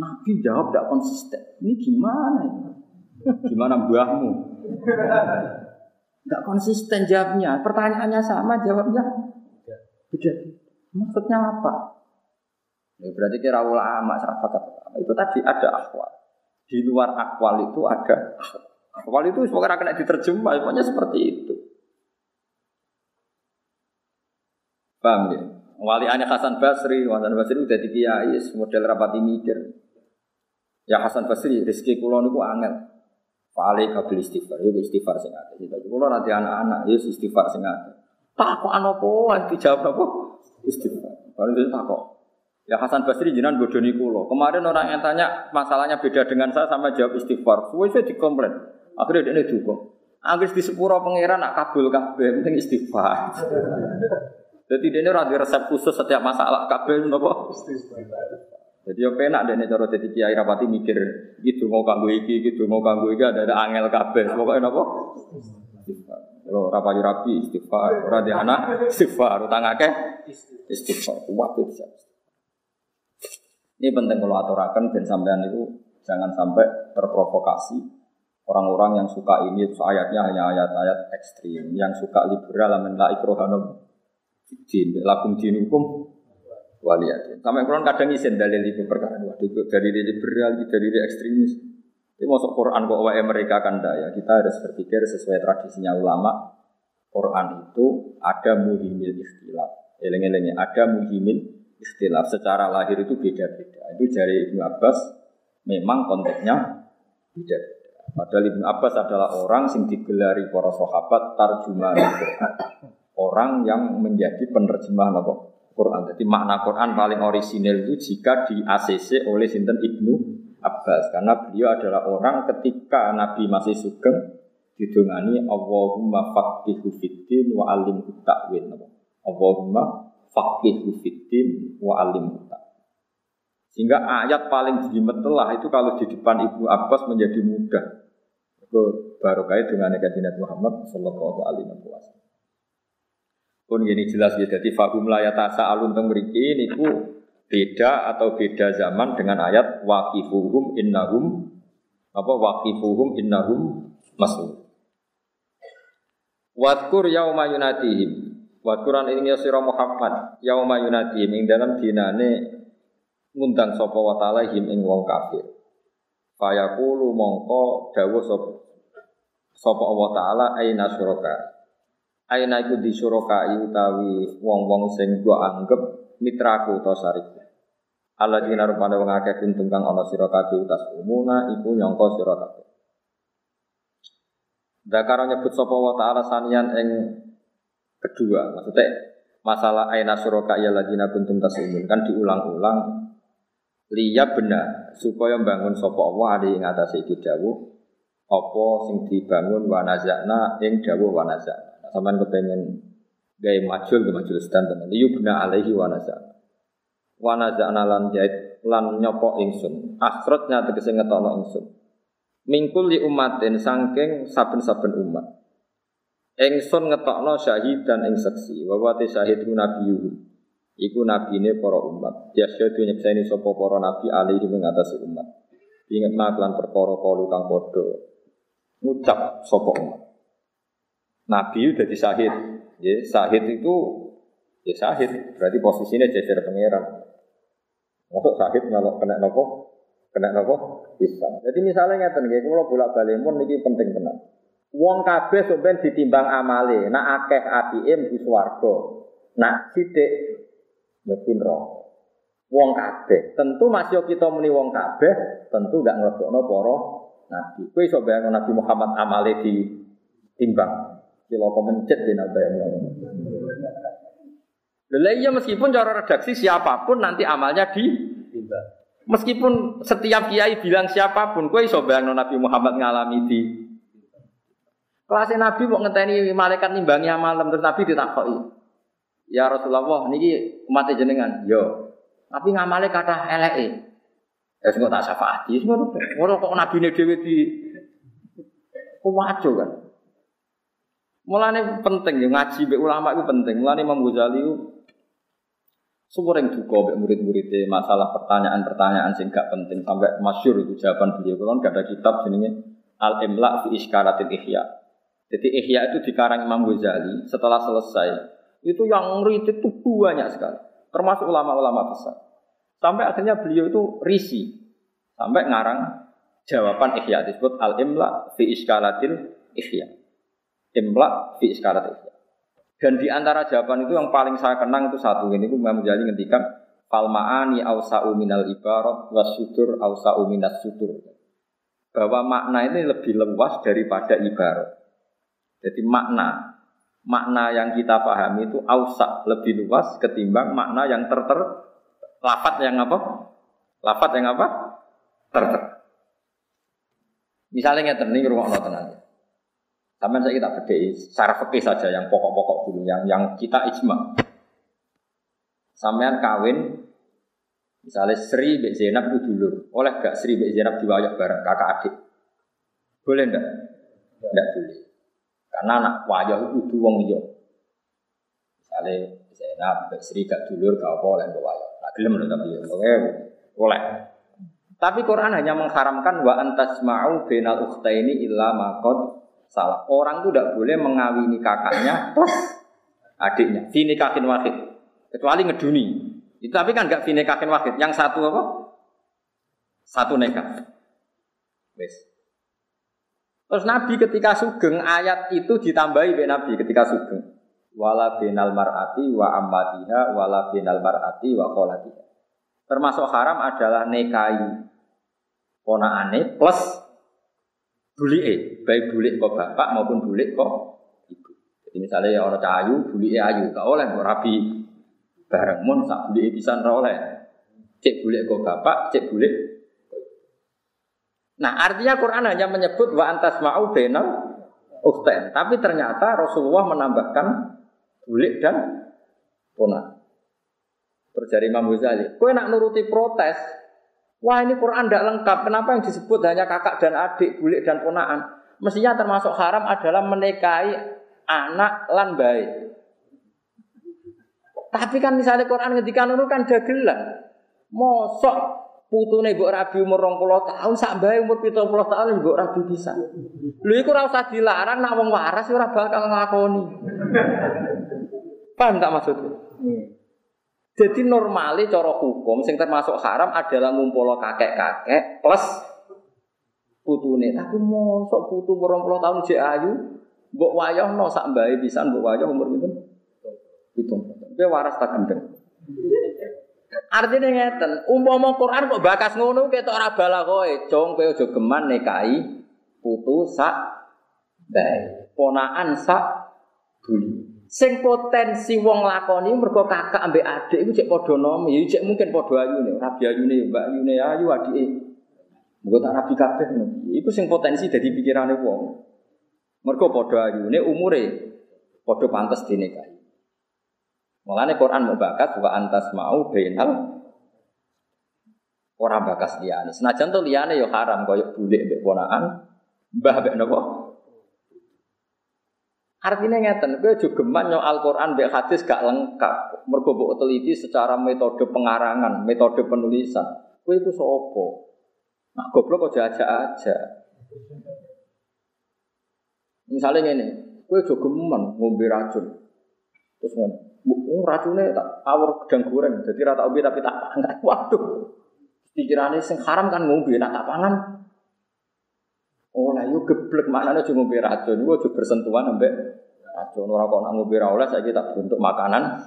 Nabi jawab tidak konsisten. Ini gimana ini? Gimana mbahmu? Enggak konsisten jawabnya. Pertanyaannya sama, jawabnya beda. Maksudnya apa? Ya, berarti kira ulama sahabat apa? Itu tadi ada akwal. Di luar akwal itu ada akwal itu semoga kena diterjemah, pokoknya seperti itu. Paham ya? Wali Hasan Basri, Hasan Basri udah di kiai, model rapati mikir. Ya Hasan Basri, rezeki kulon itu angel. Fa'alai kabel istighfar, itu istighfar sing ada. Kita kulo nanti anak-anak, ya istighfar sing. Tak kok ano po, dijawab apa? Istighfar. Baru itu tak kok. Ya Hasan Basri jinan bodoni kulo. Kemarin orang yang tanya masalahnya beda dengan saya sama jawab istighfar. Suwe saya dikomplain. Akhirnya dia duga. Anggis di sepuro pangeran nak kabul kabeh, penting istighfar. Jadi dia ini resep khusus setiap masalah kabel nopo. Jadi apa enak dene cara dadi kiai rapati mikir gitu mau kanggo iki, gitu mau kanggo iki ada ada angel kabeh. Pokoke napa? Kalau rapayu rapi istighfar, ora di anak istighfar, utang akeh istighfar. Kuat bisa. Ini penting kalau aturakan dan sampean itu jangan sampai terprovokasi orang-orang yang suka ini ayatnya hanya ayat-ayat ekstrim, yang suka liberal amin la ikrohanum lakum dinukum waliyat. Sampai Quran kadang izin dalil itu perkara dua. Dari liberal, dari ekstremis. Ini masuk Quran kok wae mereka kan ya. Kita harus berpikir sesuai tradisinya ulama. Quran itu ada muhimil ikhtilaf. Eleng-elengnya ada muhimil ikhtilaf. Secara lahir itu beda-beda. Itu dari Ibnu Abbas memang konteksnya beda-beda. Padahal Ibnu Abbas adalah orang yang digelari para sahabat tarjuman Quran. Orang yang menjadi penerjemah apa? Quran. Jadi makna Quran paling orisinal itu jika di ACC oleh Sinten Ibnu Abbas karena beliau adalah orang ketika Nabi masih sugeng didongani Allahumma faqihu fiddin wa alim ta'wil. Allahumma faqihu fiddin wa alim Sehingga ayat paling telah itu kalau di depan Ibnu Abbas menjadi mudah. Itu barokah dengan Nabi Muhammad sallallahu alaihi wasallam. Pun ini jelas ya, jadi fahum layatasa alun teng mriki niku beda atau beda zaman dengan ayat waqifuhum innahum apa waqifuhum innahum mas'ul. Wadkur yauma yunatihim. Wadkuran ini ya sira Muhammad yauma yunatihim ing dalam dinane ngundang sapa wa ta'ala him ing wong kafir. Fayaqulu mongko dawuh sapa sapa Allah taala aina. Aina iku disurokai utawi wong-wong sing gua anggap mitraku utawa sarik. Allah dina rupane wong akeh kuntung kang ana sira kabeh utas umuna iku nyangka sira kabeh. Dakara nyebut sapa wa ta'ala sanian ing kedua, maksudnya masalah aina suraka ya ladina kuntum tasumun kan diulang-ulang liya benar supaya bangun sapa Allah adi ing atase iki dawuh apa sing dibangun wa nazakna ing dawuh wa Sampai kepengen gaya majul ke majul stand Liu bina alaihi wanaza. Wanaza analan jahit lan nyopok ingsun. Akhirnya tegese ngetokno ingsun. Mingkul li umatin sangking saben-saben umat. Ingsun ngetokno syahid dan ing saksi. Wawati syahid nabiyuhu. Iku ini para umat. Yasyadu nyekseni sopo para nabi alaihi mengatasi umat. Ingat maklan perkara kalu kang padha ngucap sopo umat. Nabi udah disahid. Ya, sahid itu ya sahid, berarti posisinya jajar pangeran. Masuk sahid kalau kena nopo Kena apa? Bisa. Jadi misalnya ngeten nggih, kula bolak-balik pun niki penting tenan. Wong kabeh sampeyan ditimbang amale, nak akeh apike mlebu swarga. Nak sithik mlebu neraka. Wong kabeh, tentu masih kita muni wong kabeh, tentu gak nglebokno para nabi. Kowe iso bayangno Nabi Muhammad amale di Kilo mencet di nabi Lha iya meskipun cara redaksi siapa pun nanti amalnya di. Meskipun setiap kiai bilang siapa pun, kue iso bayangno Nabi Muhammad ngalami di kelasnya Nabi mau ngenteni malaikat nimbangi malam terus Nabi ditakoki. Ya Rasulullah, niki umat jenengan. Yo. Tapi ngamale kata eleke. Ya sing tak syafaati, ngono Ora kok nabine dhewe di kuwajo kan. Mulane penting ya ngaji mbek ulama itu penting. Mulane Imam Ghazali yang duka mbek murid-muridnya masalah pertanyaan-pertanyaan sing gak penting sampai masyur itu jawaban beliau. Kalau gak ada kitab jenenge Al Imla fi Iskaratil Ihya. Jadi Ihya itu dikarang Imam Ghazali setelah selesai itu yang ngeritik itu banyak sekali. Termasuk ulama-ulama besar. Sampai akhirnya beliau itu risi. Sampai ngarang jawaban Ihya disebut Al Imla fi Iskaratil Ihya. Imla fi Iskaratil Ihya. Dan di antara jawaban itu yang paling saya kenang itu satu ini, Imam Ghazali ngendikan falmaani ausa'u minal ibarat wasudur ausa'u minas sudur. Bahwa makna ini lebih luas daripada ibarat. Jadi makna makna yang kita pahami itu ausa lebih luas ketimbang makna yang terter lafat yang apa? Lafat yang apa? Terter. Misalnya ngeten nih rumah tenang. Sampai saya kita bedai secara fikih saja yang pokok-pokok dulu, yang yang kita ijma. Sampean kawin, misalnya Sri Bek Zainab itu dulu, oleh gak Sri Bek Zainab diwayah bareng kakak adik? Boleh ndak? Ndak boleh. Karena anak wayah itu kudu wong liya. Misalnya Zainab Bek Sri gak dulur gak apa oleh wayah. Nah, gelem lho tapi ya, oke, boleh. Tapi Quran hanya mengharamkan wa antasma'u bainal ukhtaini illa maqad salah. Orang itu tidak boleh mengawini kakaknya plus adiknya. Fini kakin wakid. Kecuali ngeduni. Itu tapi kan nggak fini kakin wakid. Yang satu apa? Satu nekat. Wes. Terus Nabi ketika sugeng ayat itu ditambahi oleh Nabi ketika sugeng. Wala binal mar'ati wa ammatiha wala binal mar'ati wa kholatiha. Termasuk haram adalah nekai ponaane plus bulik baik bulik kok bapak maupun bulik kok ibu. Jadi misalnya ya orang cahayu, bulik ayu, tak oleh kok rabi bareng mun sak bulik bisa oleh. Cek bulik kok bapak, cek bulik. Nah artinya Quran hanya menyebut wa antas mau benal ukten, tapi ternyata Rasulullah menambahkan bulik dan ponak. Terjadi Imam Ghazali, kue nak nuruti protes, Wah ini Quran tidak lengkap. Kenapa yang disebut hanya kakak dan adik, bulik dan ponaan? Mestinya termasuk haram adalah menikahi anak lan baik. Tapi kan misalnya Quran ketika nurut kan dagelan. Mosok putune mbok rabi umur 20 tahun sak bae umur 70 tahun mbok rabi bisa. Lho iku ora usah dilarang nak wong waras ora bakal nglakoni. Paham tak? Jadi normalnya cara hukum sing termasuk haram adalah ngumpul kakek-kakek plus putune. Tapi mosok putu puluh tahun jek ayu, mbok wayah no sak mbae pisan mbok wayah umur pinten? Hitung. Kowe waras tak gendeng. Artinya ngeten, umpama Quran kok bakas ngono ketok ora bala kowe, jong kowe aja geman nekai putu sak bae. Ponaan sak buli. Sing potensi wong lakoni mergo kakak ambek adik iku cek padha nom, ya cek mungkin padha ayune, rabi ayune, mbak ayune ayu adike. Mugo tak rabi kabeh. Iku sing potensi dadi pikirane wong. Mergo padha ayune umure padha pantes dinikahi. Mulane Quran mau bakat wa antas mau bainal ora bakas liyane. Senajan to liyane ya haram kaya bulik mbek ponakan, mbah mbek? Artinya ngeten, gue juga geman Al-Quran mbek hadis gak lengkap. Mergo teliti secara metode pengarangan, metode penulisan. Gue itu sopo. Nah, goblok kok aja aja. Misalnya ini, gue juga geman ngombe racun. Terus ngono, oh, racunnya tak awur gedang goreng, jadi rata ubi tapi tak panas. Waduh, Pikirannya sing haram kan ngombe nak tak pangan. Yo geblek maknane cuma ngombe racun, aja bersentuhan ambek racun ora kok nak ngombe oleh saiki tak bentuk makanan.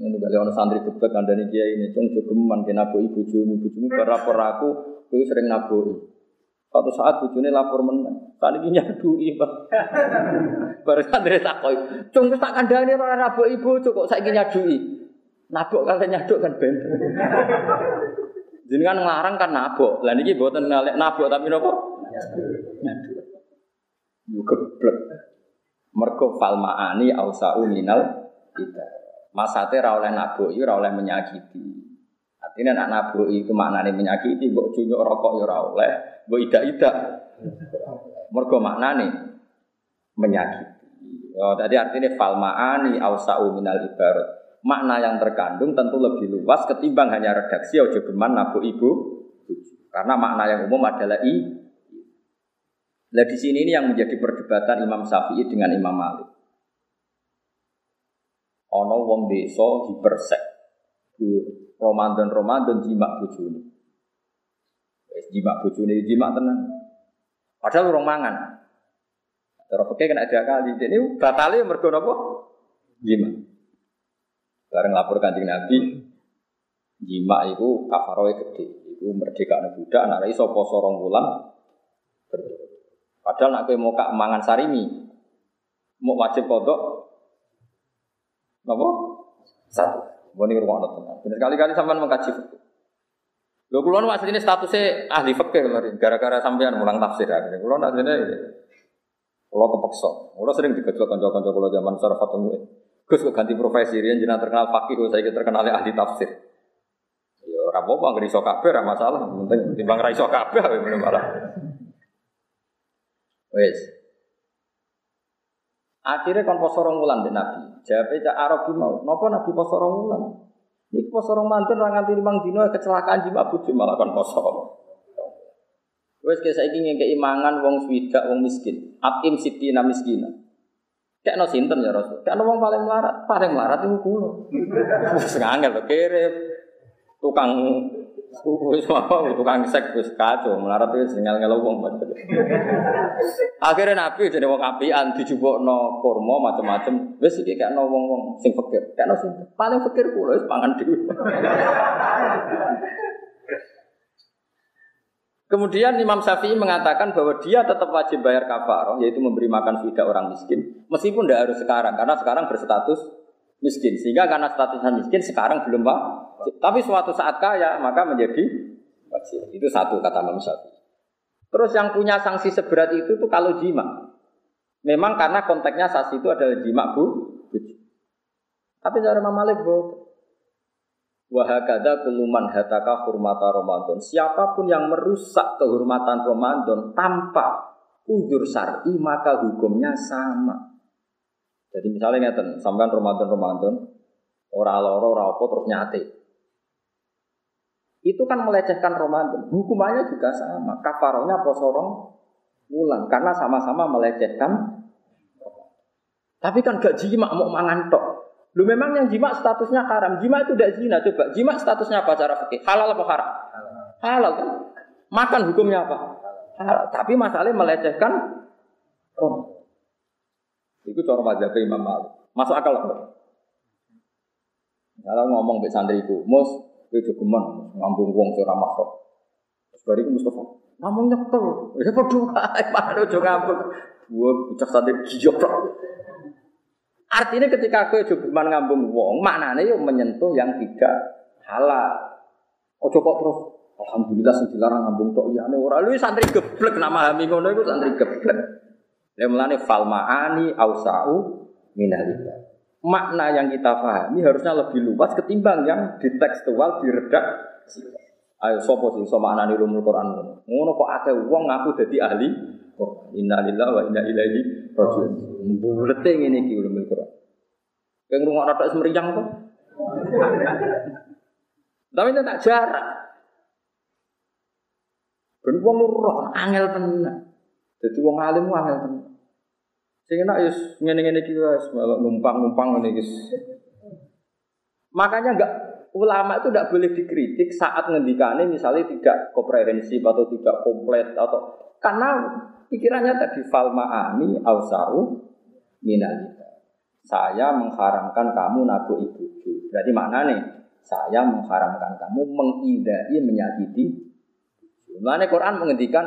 Ini gak ono santri geblek kandani kiai ini, cung jogeman kena nabu ibu jumu, bujumu berlapor aku, itu sering nabu. Suatu saat bujune lapor menang. Saat ini nyadui, Pak. Baru santri takoi. Cung tak kandani ora nabu ibu, kok saiki nyadui. Nabok kalian nyaduk kan ben. Jadi kan ngelarang kan nabok. Lah niki mboten ngalek nabok tapi napa? Nyaduk. Yo geblek. Mergo falmaani ausau minal kita. Masate ra oleh nabok, ora oleh menyakiti. Artinya nak nabok itu maknanya menyakiti, mbok junyuk rokok ya ora oleh, mbok idak-idak. Mergo maknane menyakiti. Oh, tadi artinya falmaani ausau minal ibarat makna yang terkandung tentu lebih luas ketimbang hanya redaksi ojo geman nabu ibu karena makna yang umum adalah i Nah di sini ini yang menjadi perdebatan Imam Syafi'i dengan Imam Malik. Ono wong desa hipersek. Ramadan Ramadan jimak bojone. Wis jimak bojone jimak tenan. Padahal urung mangan. Terus oke kena ada kali. Ini batalnya mergo napa? Jimak. Bareng lapor kanjeng Nabi, jima itu kafaroe gede. Itu merdeka anak budak, anak iso poso rong bulan. Padahal nak mau kak mangan sarimi, mau wajib kodok, nopo satu. Boni rumah tenan. Bener kali-kali sampean mengkaji fikih. Lho kula nu asline statusnya ahli fikih kemarin gara-gara sampean mulang tafsir akhirnya. Kula asline kula kepeksa. Kula sering digejok kanca-kanca kula zaman sarafat Gus kok ganti profesi, rian jenengan terkenal fakih, saya terkenal ahli tafsir. Ya ora apa-apa ngeri iso kabeh ora masalah, penting timbang ra iso kabeh malah. Wes. Akhirnya kon poso rong wulan di Nabi. Jawabe cak Arabi mau, napa Nabi poso rong wulan? Iki poso rong mantun ra nganti limang dino kecelakaan jimat bojo malah kon poso. Wes kaya saiki ngekeki mangan wong swidak wong miskin. Atim sitina miskina. Kayak no sinten ya Rasul. Kayak no wong paling melarat, paling melarat itu kulo. Sengangel lo kirim tukang wis apa tukang sek wis kacau melarat wis ngel ngel wong Akhirnya Nabi jadi wong apian dijupukno kurma macam-macam. Wis iki kayak no wong-wong sing fakir. Kayak no. Paling fakir kulo wis pangan dhewe. Kemudian Imam Syafi'i mengatakan bahwa dia tetap wajib bayar kafaroh, yaitu memberi makan fidah orang miskin, meskipun tidak harus sekarang, karena sekarang berstatus miskin. Sehingga karena statusnya miskin sekarang belum pak. Tapi suatu saat kaya maka menjadi wajib. Itu satu kata Imam Syafi'i. Terus yang punya sanksi seberat itu tuh kalau jima. Memang karena konteksnya sanksi itu adalah jima bu. Tapi cara Imam Malik bu, Wahakada kuluman hataka hurmata Ramadan. Siapa pun yang merusak kehormatan Ramadan tanpa udur syar'i maka hukumnya sama. Jadi misalnya ngeten, sampean Ramadan Ramadan ora loro ora apa terus nyate. Itu kan melecehkan Ramadan. Hukumannya juga sama. Kafarohnya posorong bulan karena sama-sama melecehkan. Tapi kan gak jima mau mangan tok. Lu memang yang jima statusnya haram. Jima itu tidak zina. Coba jima statusnya apa cara fikih? Halal apa haram? Halal kan? Makan hukumnya apa? Halal. Tapi masalahnya melecehkan rom. Itu cara wajah Imam Malik. Masuk akal apa? Kalau ngomong be santriku, mus, gue jogeman, ngambung wong sing ramah kok. Terus bariku Mustafa, ngomong nyekel. Ya padha wae, padha aja ngambung. Gua bocah santri giyoprok. Artinya ketika aku juga ngambung wong, maknanya yuk menyentuh yang tidak halal. Ojo kok terus Alhamdulillah sing dilarang ngambung tok liyane ora. Lu santri geblek nama hami ngono iku santri geblek. Lha mulane fal ma'ani ausa'u minal Makna yang kita pahami harusnya lebih luas ketimbang yang di tekstual diredak. Ayo sopo sih so maknane ulumul Quran ngono. Ngono kok akeh wong ngaku dadi ahli Quran. Innalillahi wa inna ilaihi rajiun. Bulete ngene iki ulumul Quran. Yang rumah rata semeriang tuh. Tapi itu tak jarak. Ben wong roh angel tenan. Dadi wong alim angel tenan. Sing enak ya ngene-ngene iki wis numpang-numpang ngene iki. Makanya enggak ulama itu tidak boleh dikritik saat ngendikane misalnya tidak komprehensif atau tidak komplit atau karena pikirannya tadi falmaani ausau minalita. Saya mengharamkan kamu nabu ibu. Berarti mana nih? Saya mengharamkan kamu mengidai menyakiti. Mana Quran menghentikan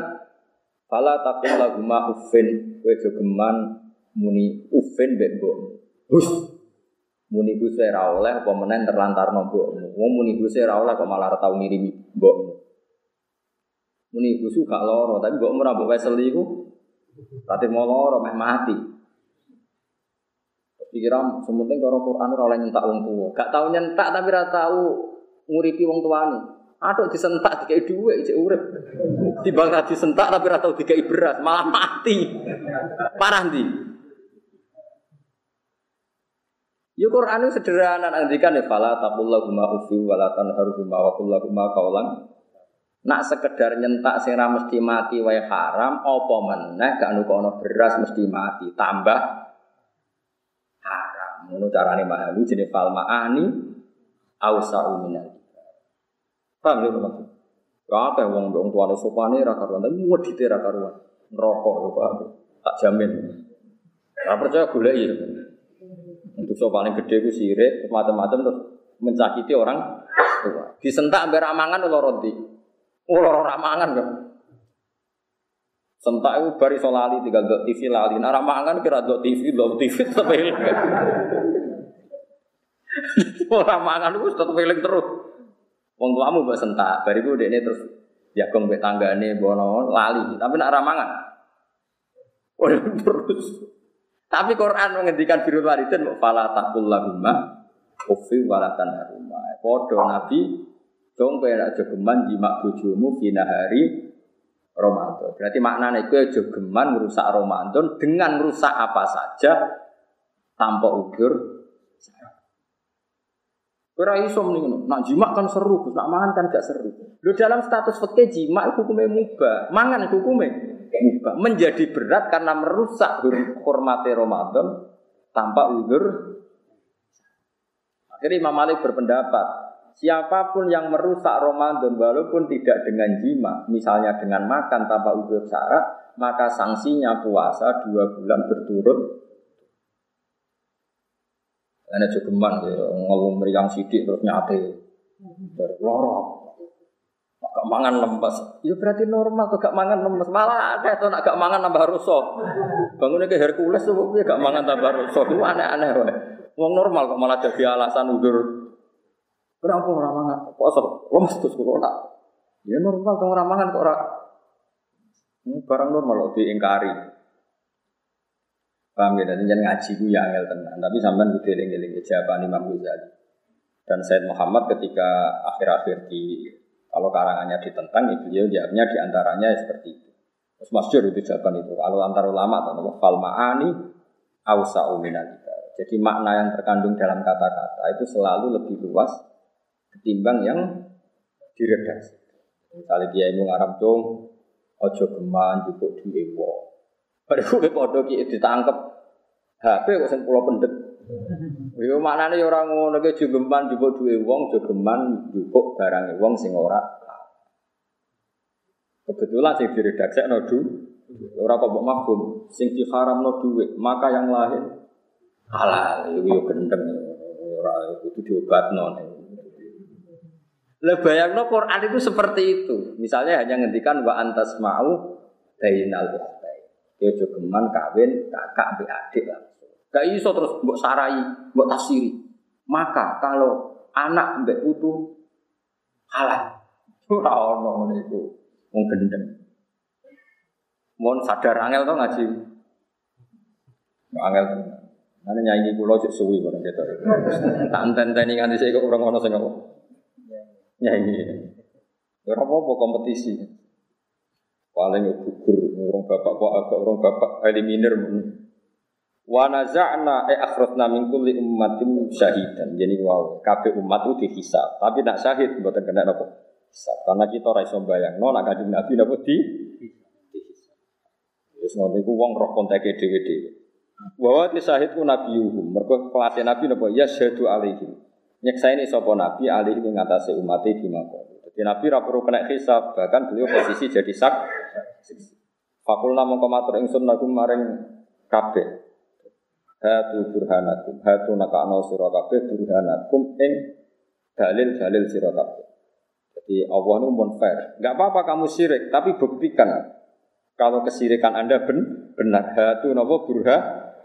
fala takul laguma uffin kowe geman muni uffin bebo. Muni Gusti ora oleh apa menen terlantar mbokmu. Wong muni Gusti ora oleh kok malah tau ngirimi mbokmu. Muni Gusti gak loro, tapi mbokmu ora mbok wesel iku. Tadi mau loro meh mati. Pikiran sementing karo Quran ora oleh nyentak wong tuwa. Gak tau nyentak tapi ora tau nguripi wong tuane. Aduh disentak dikai dhuwit cek urip. Timbang ra disentak tapi ora tau dikai beras, malah mati. Parah ndi? Ya Quran itu sederhana ngendikan ya fala taqullahuma ufi wala tanharhuma wa kullahuma qaulan. Nak sekedar nyentak sing ra mesti mati wae haram apa meneh gak nukono beras mesti mati tambah haram. Ngono carane mahali jenenge fal maani ausa'u minal. Paham ya maksud? Gak ada wong wong tuane sopane ra karuan tapi wedite ra karuan. Neraka ya paham. Tak jamin. Ora percaya golek ya. Untuk so paling gede itu sirik, macam-macam terus mencakiti orang tua. Disentak ambil ramangan ulo roti. Ulo ramangan kan. Sentak itu bari solali tinggal dot TV lali. Nah ramangan kira dot TV, dot TV tetap eling. ramangan itu tetap eling terus. Wong tuamu mbak sentak, bariku ini terus jagung mbek tanggane bono lali. Tapi nak ramangan. Oh terus. Tapi Quran menghentikan birul walidin fala taqul lahumma ufi walatan haruma. Padha Nabi dong kowe nek jogeman jimak bojomu fina hari Ramadan. Berarti maknanya itu jogeman merusak Ramadan dengan merusak apa saja tanpa udur. Ora iso mending Nak jimak kan seru, nak mangan kan gak seru. Lu dalam status fikih jimak hukumnya mubah, mangan hukumnya mubah. Menjadi berat karena merusak hormati Ramadan tanpa udur. Akhirnya Imam Malik berpendapat, siapa pun yang merusak Ramadan walaupun tidak dengan jima, misalnya dengan makan tanpa udur syarat, maka sanksinya puasa dua bulan berturut Ana jogeman ya ngomong meriang sidik terus nyate. Loro. Gak mangan lemes. Ya berarti normal tuh gak mangan lemes. Malah ada tuh gak mangan nambah rusak. Bangunnya ke Hercules tuh dia gak mangan tambah rusak. Itu aneh-aneh wae. Wong normal kok malah jadi alasan udur. Kenapa orang mangan? Puasa lemes terus kulo nak. Ya normal tuh orang mangan kok ora. Barang normal loh diingkari. Paham ya, dan ngaji ku ya angel tenan. Tapi sampean kudu eling-eling jawaban Imam Ghazali. Dan Said Muhammad ketika akhir-akhir di kalau karangannya ditentang, itu dia jawabnya di antaranya seperti itu. Terus masyur itu jawaban itu. Kalau antar ulama atau fal ma'ani ausa uminalika. Jadi makna yang terkandung dalam kata-kata itu selalu lebih luas ketimbang yang diredaksi. Misalnya dia ingin ngarap dong, ojo geman, cukup diwewo. Bariku ke podo ki ditangkep. HP kok sing kula pendet. Yo maknane yo ora ngono ki jogeman njupuk duwe wong, jogeman njupuk barang wong sing ora Kebetulan sing diredaksekno du ora kok mbok mafhum, sing diharamno dhuwit, maka yang lain halal iku yo gendeng ora kudu diobatno. Lah bayangno Quran itu seperti itu. Misalnya hanya ngendikan wa antas mau bainal Ya jogeman kawin kakak ambil adik langsung. Gak iso terus mbok sarai, mbok tafsiri. Maka kalau anak mbek putu halal. Ora ono ngene iku. Wong gendeng. Mohon sadar angel to ngaji. Angel Mana nyanyi pulau cek suwi barang kita. Tak enten-enteni nganti saya kok orang sing apa. Nyanyi. Apa-apa kompetisi. Paling gugur orang bapak kok agak orang bapak eliminir. Wa naza'na e akhrajna min kulli ummatin syahidan. Jadi wow, kabeh umat itu dihisab. Tapi nak syahid mboten kena napa? Hisab. Karena kita ora iso bayangno nak kanjeng Nabi napa di. Wis ngono iku wong roh konteke dhewe-dhewe. Bahwa ti syahid ku nabiyuhum. Mergo kelasé Nabi napa? Ya syahadu alaihim. nyeksa ini sopo nabi alih mengatasi umat di mako. Jadi nabi rapuru kena hisab bahkan beliau posisi jadi sak. Fakulna mongko matur ingsun lagu maring kabeh. Hatu burhanakum, hatu nakakno sira kabeh burhanakum ing dalil-dalil sira kabeh. Jadi Allah itu pun fair. Enggak apa-apa kamu syirik, tapi buktikan kalau kesirikan Anda ben, benar. Hatu napa burha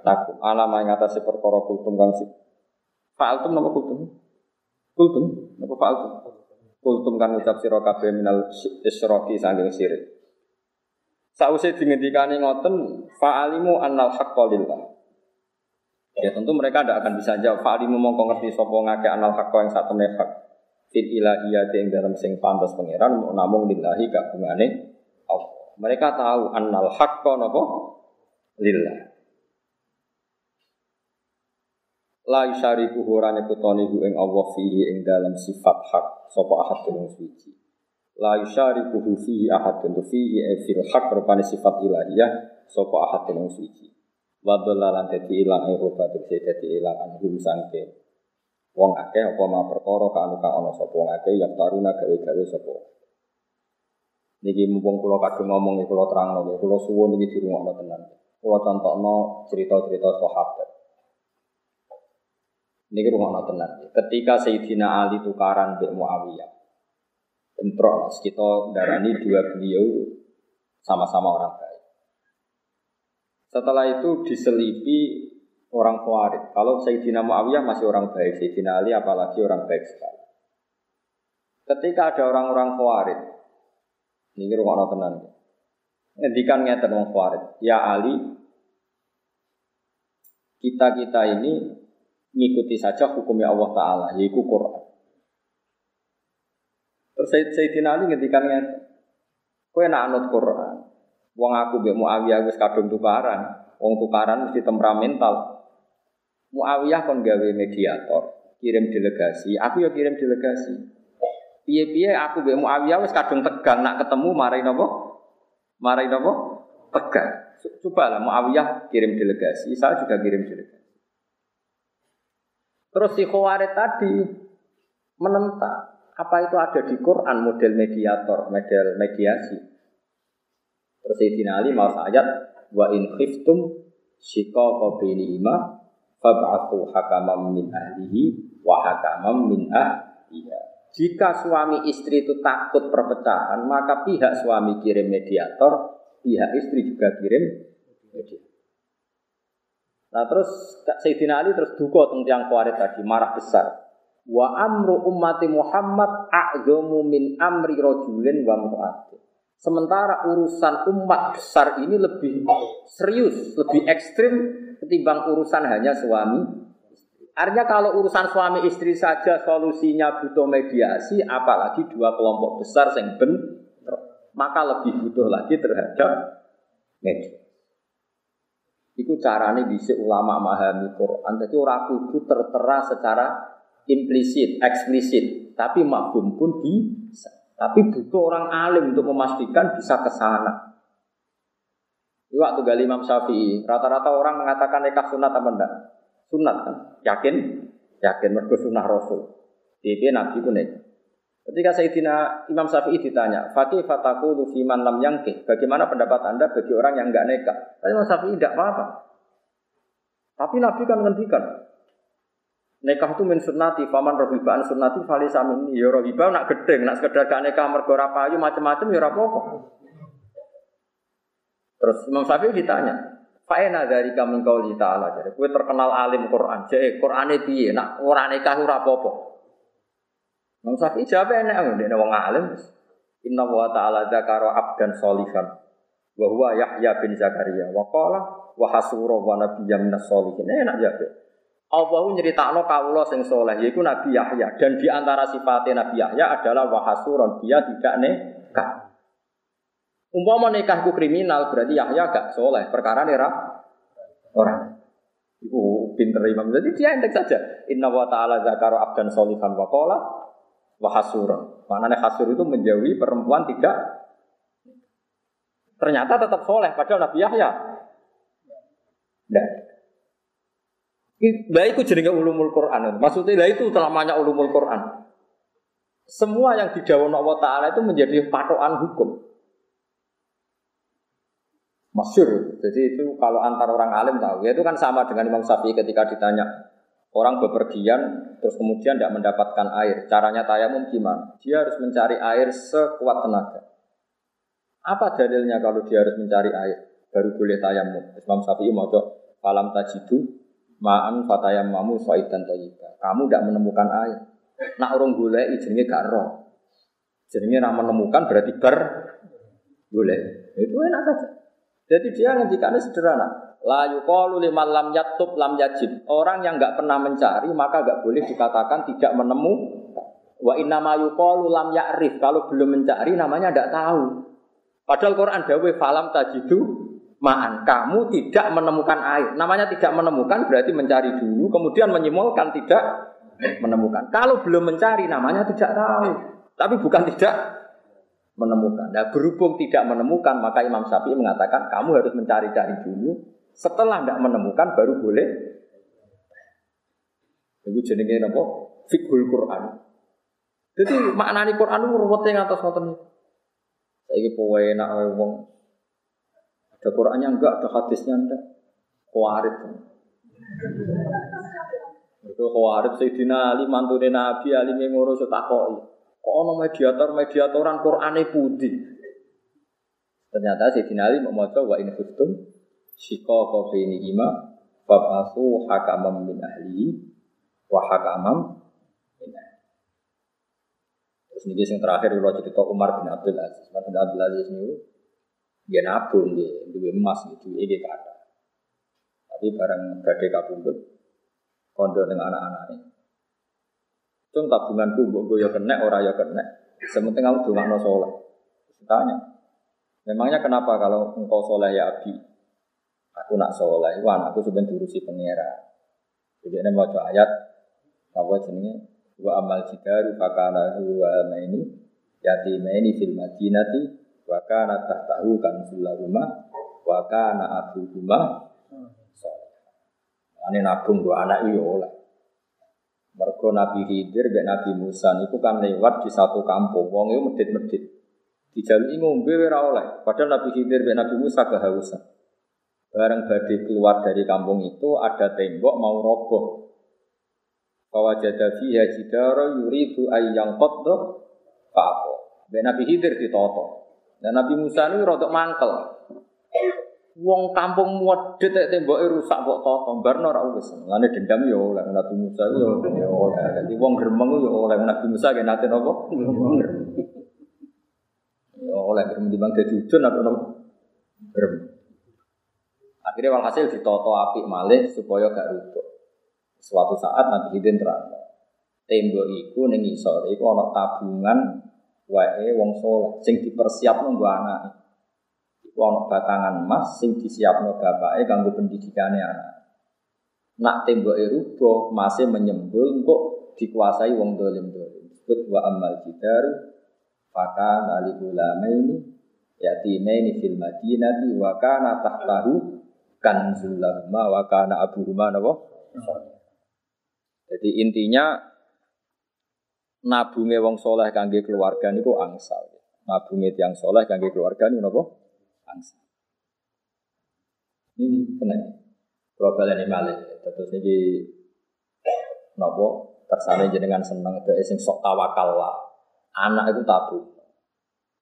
takum. Alam yang atas perkara kultum kang sik. Fa'altum napa kultum? Kultum napa fa'altum? Kultum kan ucap sira kabeh minal isyraki saking syirik. Sausé dingendikane ngoten fa'alimu annal haqqo lillah. Ya tentu mereka tidak akan bisa jawab. Fa'alimu mongko ngerti sapa ngake annal haqqo yang satu hak. Fit ilahiyati yang dalam sing pantas pangeran namung lillahi kagungane Allah. Mereka tahu annal haqqo napa lillah. La yusyariku ora nyekutoni hu ing Allah fihi ing dalam sifat hak sapa ahad wong suci. La yusyariku hu fihi ahad tu fihi e fil hak rupane sifat ilahiyah sapa ahad wong suci. Wa dalalan ilang ing rupa dadi ilang anhum sangke. Wong akeh apa ma perkara kanu kang ana sapa wong akeh yang taruna gawe-gawe sapa. Niki mumpung kula kadung ngomong kula terangno kula suwun iki dirungokno tenan. Kula contohno cerita-cerita sahabat. Ini rumah tenan. Ketika Sayyidina Ali tukaran Mbak Muawiyah, bentrok kita darani dua beliau sama-sama orang baik. Setelah itu diselipi orang Khawarij. Kalau Sayyidina Muawiyah masih orang baik, Sayyidina Ali apalagi orang baik sekali. Ketika ada orang-orang Khawarij, ini rumah tenan. Ngendikan ngeten wong Khawarij, ya Ali, kita-kita ini ngikuti saja hukumnya Allah Ta'ala, yaitu Quran. Terus Sayyidina Ali ngendikannya, kowe nak anut Quran, wong aku mbek Muawiyah wis kadung tukaran, wong tukaran mesti temperamental. Muawiyah kon gawe mediator, kirim delegasi, aku ya kirim delegasi. Piye-piye aku mbek Muawiyah wis kadung tegang nak ketemu marai napa? Marai napa? Tegang. Coba lah Muawiyah kirim delegasi, saya juga kirim delegasi. Terus si Khawarij tadi menentang apa itu ada di Quran model mediator, model mediasi. Terus Sayyidina Ali mau ayat wa in khiftum shiqaqa bainihima fab'athu hakamam min ahlihi wa hakamam min ahliha. Jika suami istri itu takut perpecahan, maka pihak suami kirim mediator, pihak istri juga kirim mediator. Nah terus Sayyidina Ali terus duka tentang tiang kuarit tadi, marah besar. Wa amru ummati Muhammad a'zamu min amri rojulin wa mu'ati. Sementara urusan umat besar ini lebih serius, lebih ekstrim ketimbang urusan hanya suami. Artinya kalau urusan suami istri saja solusinya butuh mediasi, apalagi dua kelompok besar yang ben, maka lebih butuh lagi terhadap mediasi. Iku carane bisa ulama memahami Quran. Jadi orang kudu tertera secara implisit, eksplisit, tapi makbum pun bisa. Tapi butuh orang alim untuk memastikan bisa ke sana. Waktu gali Imam Syafi'i, rata-rata orang mengatakan nikah sunat apa enggak? Sunat kan? Yakin? Yakin mergo sunnah Rasul. Jadi Nabi itu. Ketika Sayyidina Imam Syafi'i ditanya, Fakih fataku lufiman lam yangkih. Bagaimana pendapat anda bagi orang yang enggak nikah? Imam Syafi'i tidak apa-apa. Tapi Nabi kan ngendikan, Nikah itu min sunnati, faman rohibaan sunnati fali samin Ya rohibah nak gedeng, nak sekedar gak nikah mergo payu macam-macam ya apa Terus Imam Syafi'i ditanya, Fa'ena dari kami kau ta'ala jadi kue terkenal alim Quran, jadi Quran piye, nak orang nikah ora apa-apa. Imam Syafi'i jawab enak, dia wong alim. Inna wa ta'ala zakara abdan solihan. Wa Yahya bin Zakaria. Wa qala wa hasura wa nabiyya minas solihin. Enak jawab. Allah nyeritakno kawula sing soleh yaiku Nabi Yahya dan di antara sifatnya Nabi Yahya adalah wahasuron dia tidak nikah. Umpama nikahku kriminal berarti Yahya gak soleh perkara nera orang. Ibu pinter imam jadi dia entek saja. Inna wa ta'ala zakaro abdan solihan wa qala wahasuron. Mana hasur itu menjauhi perempuan tidak ternyata tetap soleh padahal Nabi Yahya. Nah, Lah itu jenenge ulumul Quran. Maksudnya lah itu telamanya ulumul Quran. Semua yang didawon Allah Ta'ala itu menjadi patokan hukum. Masyur. Jadi itu kalau antar orang alim tahu. Ya itu kan sama dengan Imam Syafi'i ketika ditanya. Orang bepergian terus kemudian tidak mendapatkan air. Caranya tayamum gimana? Dia harus mencari air sekuat tenaga. Apa dalilnya kalau dia harus mencari air? Baru boleh tayamum. Imam Syafi'i mau falam tajidu ma'an fatayam mamu dan thayyibah. Kamu tidak menemukan air. Nak orang boleh jenenge gak roh. Jenenge ra menemukan berarti ber boleh. Itu enak saja. Jadi dia ngendikannya sederhana. La yuqalu liman lam yatub lam yajid. Orang yang nggak pernah mencari maka nggak boleh dikatakan tidak menemu. Wa inna ma yuqalu lam ya'rif. Kalau belum mencari namanya tidak tahu. Padahal Quran dawe falam tajidu ma'an. Kamu tidak menemukan air. Namanya tidak menemukan berarti mencari dulu, kemudian menyimpulkan tidak menemukan. Kalau belum mencari namanya tidak tahu. Tapi bukan tidak menemukan. Nah, berhubung tidak menemukan, maka Imam Syafi'i mengatakan kamu harus mencari-cari dulu. Setelah tidak menemukan baru boleh. Itu jenenge apa? Fikhul Quran. Jadi maknani Quran itu ruwetnya atas ngoten. Saiki powe enak wong ada Qurannya enggak, ada hadisnya enggak. Khawarij. Itu khawarij Sayyidina Ali mantune Nabi Ali ngono takoki. Kok ono mediator-mediatoran Qur'ane putih. Ternyata Sayyidina Ali mau maca wa in shiqaqa baini ima fabasu hakamam min ahli wa hakamam min ahli. Terus ini yang terakhir kalau cerita Umar bin Abdul Aziz. Umar bin Abdul Aziz ini dia nabung dia, duwe emas gitu, ini kata. Tapi barang gade kabundut, kondo dengan anak-anak ini. Cung tabunganku, gue ya kena, orang ya kena. Sementing kamu tuh no soleh. Tanya, memangnya kenapa kalau engkau soleh ya Abi? Aku nak soleh, wah aku sebenarnya diurusi pengira. Jadi ini mau ayat, apa jenisnya? Wa amal jidaru fakana huwa ini yati ini fil madinati wa kana tahtahu kanzul rumah wa kana abuhuma Ane nabung dua anak iyo oleh. Mergo Nabi Khidir dan Nabi Musa itu kan lewat di satu kampung, wong itu medit-medit. Dijalui ngombe ora oleh. Padahal Nabi Khidir dan Nabi Musa kehausan. Bareng badai keluar dari kampung itu ada tembok mau roboh. Bahwa jadafi hajidara yuridu ayyang qadda fa'apo. Nabi Khidir ditoto. Dan Nabi Musa ini rotok mangkel. Wong kampung muat detek temboknya rusak kok toto, barno ora wis. Lane dendam yo oleh Nabi Musa yo yo oleh. Jadi wong gremeng yo oleh Nabi Musa ge nate napa? Yo oleh gremeng bang dadi ujun atau napa? Akhirnya walhasil ditoto api malih supaya gak rubuh. Suatu saat Nabi Hidin terang. Tembok iku ning isor iku ana tabungan wae wong soleh sing dipersiapno nggo anake. Iku ana batangan emas sing disiapno bapake kanggo pendidikane anak. Nak temboke rubuh masih menyembul kok dikuasai wong dolim-dolim. Disebut wa amal jidaru faka nali ulamaini yatimaini fil madinati wa kana tahtahu kanzul lahuma wa kana abuhuma napa? Jadi intinya nabunge wong soleh kangge keluarga niku angsal. Nabunge tiang soleh kangge keluarga niku napa? Angsal. Ini kena. Kalian ini malih, terus ini nopo kersane jenengan seneng ke sing sok tawakal lah. Anak itu tabung.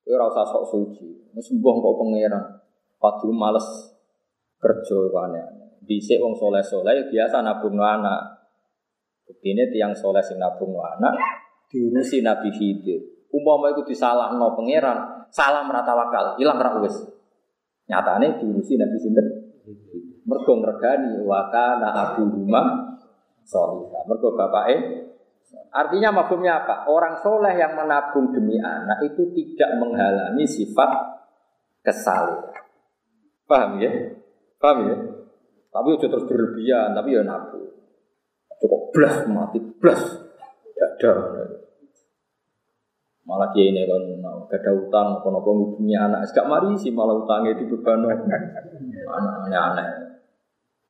Kowe ora usah sok suci. Wis sembuh kok pangeran. Padu males kerja aneh-aneh. Dhisik wong soleh-soleh biasa nabung anak. Buktinya tiang soleh sing nabung anak, diurusi Nabi Khidir. Umpama itu disalah no pangeran, salah merata wakal, hilang ra wis. Nyatane diurusi Nabi Sinten. Mergo ngregani wa kana abu rumah solihah. Mergo bapake Artinya mafhumnya apa? Orang soleh yang menabung demi anak itu tidak menghalangi sifat kesal. Paham ya? Paham ya? Tapi udah terus berlebihan, tapi ya nabung. Cukup blas mati, blas ada. Malah dia ini kan gak ada utang, apa apa ngubungi anak. Gak mari sih malah utangnya itu beban anak aneh.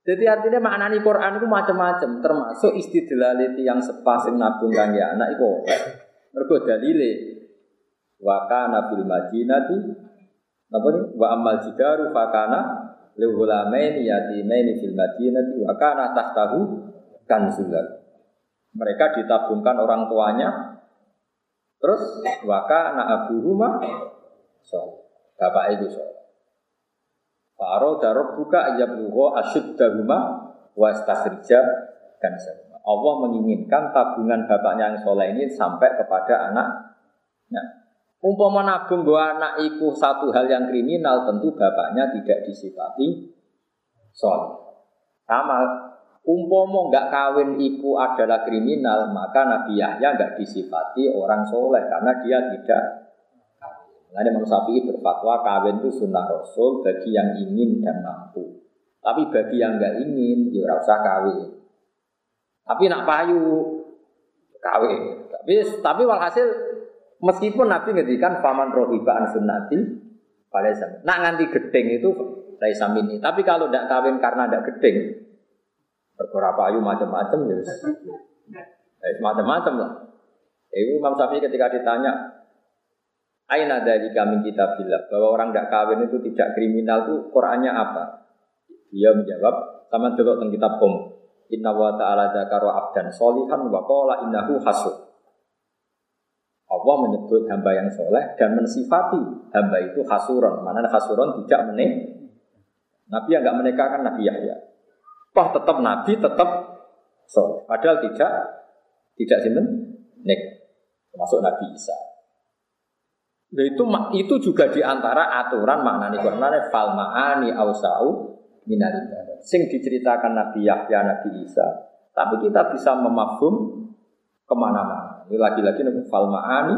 Jadi artinya maknani Quran itu macam-macam, termasuk istidlaliti yang sepasing nabung kangge anak itu Mergo dalile wa kana fil madinati napa ni wa amal jidaru fa kana li yatimaini fil madinati wa kana tahtahu kanzul. Mereka ditabungkan orang tuanya terus wa kana abuhuma so bapak itu so Faro darab buka ayat buho asyud dahuma wastasrija dan Allah menginginkan tabungan bapaknya yang soleh ini sampai kepada anaknya. Umpama nabung gua anak itu satu hal yang kriminal, tentu bapaknya tidak disifati soleh. Sama, umpama nggak kawin iku adalah kriminal, maka Nabi Yahya nggak disifati orang soleh karena dia tidak Nanti Imam Syafi'i berfatwa kawin itu sunnah Rasul bagi yang ingin dan mampu. Tapi bagi yang nggak ingin, ya usah kawin. Tapi nak payu kawin. Tapi tapi walhasil meskipun Nabi ngedikan faman rohiba an sunnati pada Nak nganti gedeng itu laisa ini. Tapi kalau tidak kawin karena tidak gedeng, perkara payu macam-macam ya. Ya, macam-macam lah. Itu Imam Syafi'i ketika ditanya, Aina dari kami kita bilang bahwa orang tidak kawin itu tidak kriminal itu Qurannya apa? Dia menjawab sama dulu tentang kitab Qom. Inna wa ta'ala dzakara abdan solihan wa qala innahu hasud. Allah menyebut hamba yang soleh dan mensifati hamba itu hasuron. Mana hasuron tidak menik. Nabi yang nggak menikahkan Nabi Yahya. Wah tetap Nabi tetap soleh. Padahal tidak tidak sinten nek termasuk Nabi Isa. Nah, itu itu juga di antara aturan maknani Quran fal ma'ani ausau minal Sing diceritakan Nabi Yahya, Nabi Isa. Tapi kita bisa memahum ke mana-mana. Ini lagi-lagi nabi fal ma'ani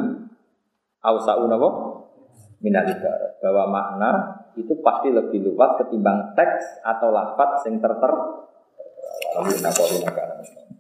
ausau nabo minal Bahwa makna itu pasti lebih luas ketimbang teks atau lafaz sing terter. Alhamdulillah,